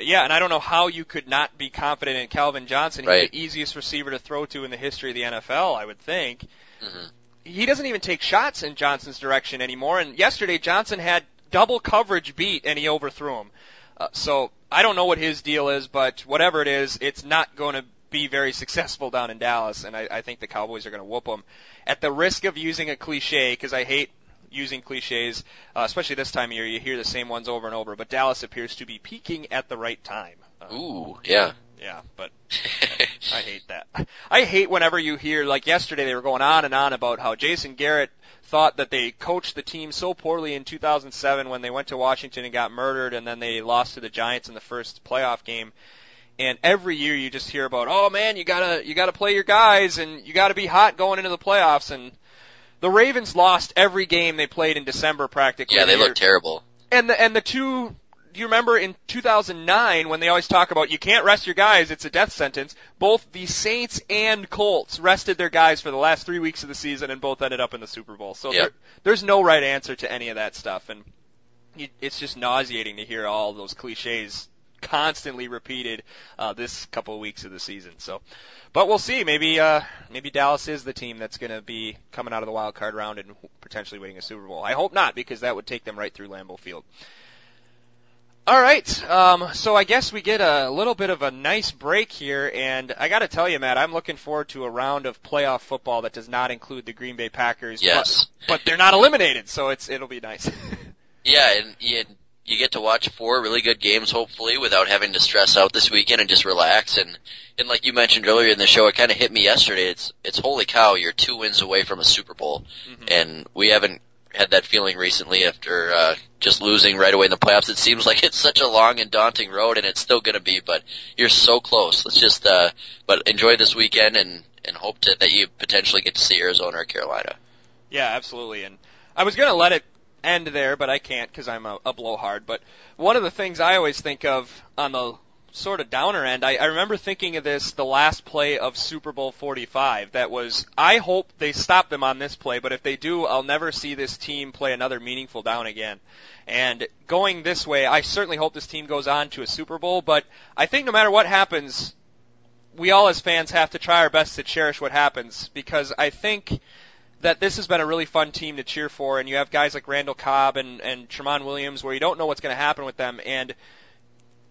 Yeah, and I don't know how you could not be confident in Calvin Johnson. He's Right. the easiest receiver to throw to in the history of the NFL, I would think. hmm He doesn't even take shots in Johnson's direction anymore. And yesterday, Johnson had double coverage beat, and he overthrew him. Uh, so I don't know what his deal is, but whatever it is, it's not going to be very successful down in Dallas, and I, I think the Cowboys are going to whoop them. At the risk of using a cliche, because I hate using cliches, uh, especially this time of year, you hear the same ones over and over. But Dallas appears to be peaking at the right time. Uh, Ooh, yeah. yeah, but I hate that. I hate whenever you hear, like yesterday, they were going on and on about how Jason Garrett thought that they coached the team so poorly in 2007 when they went to Washington and got murdered, and then they lost to the Giants in the first playoff game. And every year you just hear about, oh man, you gotta you gotta play your guys, and you gotta be hot going into the playoffs. And the Ravens lost every game they played in December practically. yeah, they They're- terrible. and the and the two do you remember in 2009 when they always talk about you can't rest your guys it's a death sentence both the Saints and Colts rested their guys for the last 3 weeks of the season and both ended up in the Super Bowl so Yep. there, there's no right answer to any of that stuff and you, it's just nauseating to hear all those cliches constantly repeated uh, this couple of weeks of the season so but we'll see maybe uh maybe Dallas is the team that's going to be coming out of the wild card round and potentially winning a Super Bowl I hope not because that would take them right through Lambeau Field all right. Um, so I guess we get a little bit of a nice break here, and I got to tell you, Matt, I'm looking forward to a round of playoff football that does not include the Green Bay Packers. Yes. But, but they're not eliminated, so it's it'll be nice. Yeah, and you, you get to watch four really good games, hopefully, without having to stress out this weekend and just relax. And and like you mentioned earlier in the show, it kind of hit me yesterday. It's it's holy cow, you're two wins away from a Super Bowl, and we haven't had that feeling recently after uh, just losing right away in the playoffs. It seems like it's such a long and daunting road, and it's still going to be. But you're so close. Let's just uh, but enjoy this weekend and and hope to, that you potentially get to see Arizona or Carolina. Yeah, absolutely. And I was going to let it end there, but I can't because I'm a, a blowhard. But one of the things I always think of on the sort of downer end, I, I remember thinking of this the last play of Super Bowl 45. That was, I hope they stop them on this play, but if they do, I'll never see this team play another meaningful down again. And going this way, I certainly hope this team goes on to a Super Bowl, but I think no matter what happens, we all as fans have to try our best to cherish what happens because I think that this has been a really fun team to cheer for, and you have guys like Randall Cobb and and Tramon Williams, where you don't know what's going to happen with them. And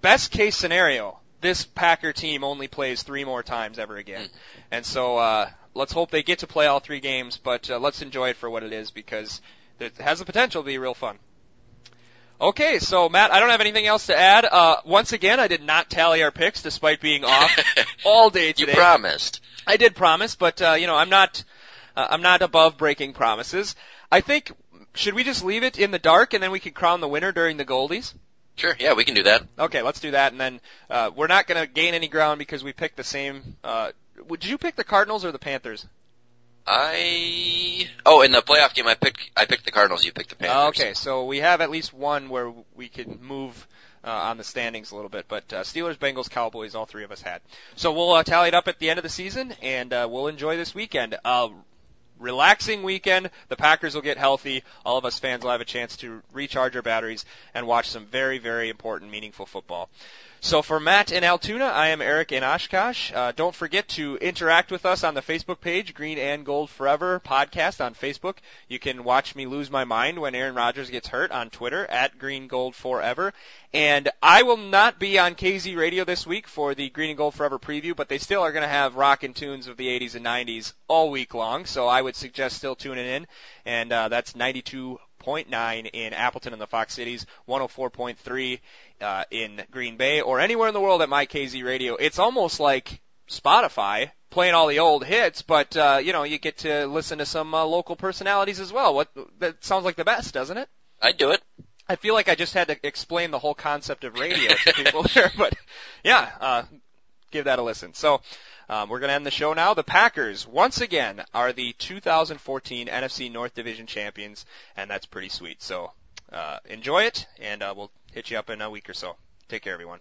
best case scenario, this Packer team only plays three more times ever again. And so uh, let's hope they get to play all three games, but uh, let's enjoy it for what it is because it has the potential to be real fun. Okay, so Matt, I don't have anything else to add. Uh, once again, I did not tally our picks despite being off all day today. You promised. I did promise, but uh, you know, I'm not uh, I'm not above breaking promises. I think should we just leave it in the dark and then we can crown the winner during the Goldies? Sure, yeah, we can do that. Okay, let's do that, and then uh, we're not going to gain any ground because we picked the same. Uh, did you pick the Cardinals or the Panthers? I oh in the playoff game I picked I picked the Cardinals. You picked the Panthers. Okay, so we have at least one where we can move uh, on the standings a little bit, but uh, Steelers, Bengals, Cowboys, all three of us had. So we'll uh, tally it up at the end of the season, and uh, we'll enjoy this weekend. Uh, relaxing weekend. The Packers will get healthy. All of us fans will have a chance to recharge our batteries and watch some very, very important, meaningful football. So for Matt in Altoona, I am Eric in Oshkosh. Uh, don't forget to interact with us on the Facebook page, Green and Gold Forever podcast on Facebook. You can watch me lose my mind when Aaron Rodgers gets hurt on Twitter at Green Gold Forever. And I will not be on KZ Radio this week for the Green and Gold Forever preview, but they still are going to have rockin' tunes of the 80s and 90s all week long. So I would suggest still tuning in. And uh, that's 92.9 in Appleton and the Fox Cities, 104.3 uh, in Green Bay, or anywhere in the world at my KZ Radio. It's almost like Spotify playing all the old hits, but uh, you know you get to listen to some uh, local personalities as well. What that sounds like the best, doesn't it? I'd do it. I feel like I just had to explain the whole concept of radio to people there, but yeah, uh, give that a listen. So um, we're going to end the show now. The Packers, once again, are the 2014 NFC North Division champions, and that's pretty sweet. So enjoy it, and uh, we'll hit you up in a week or so. Take care, everyone.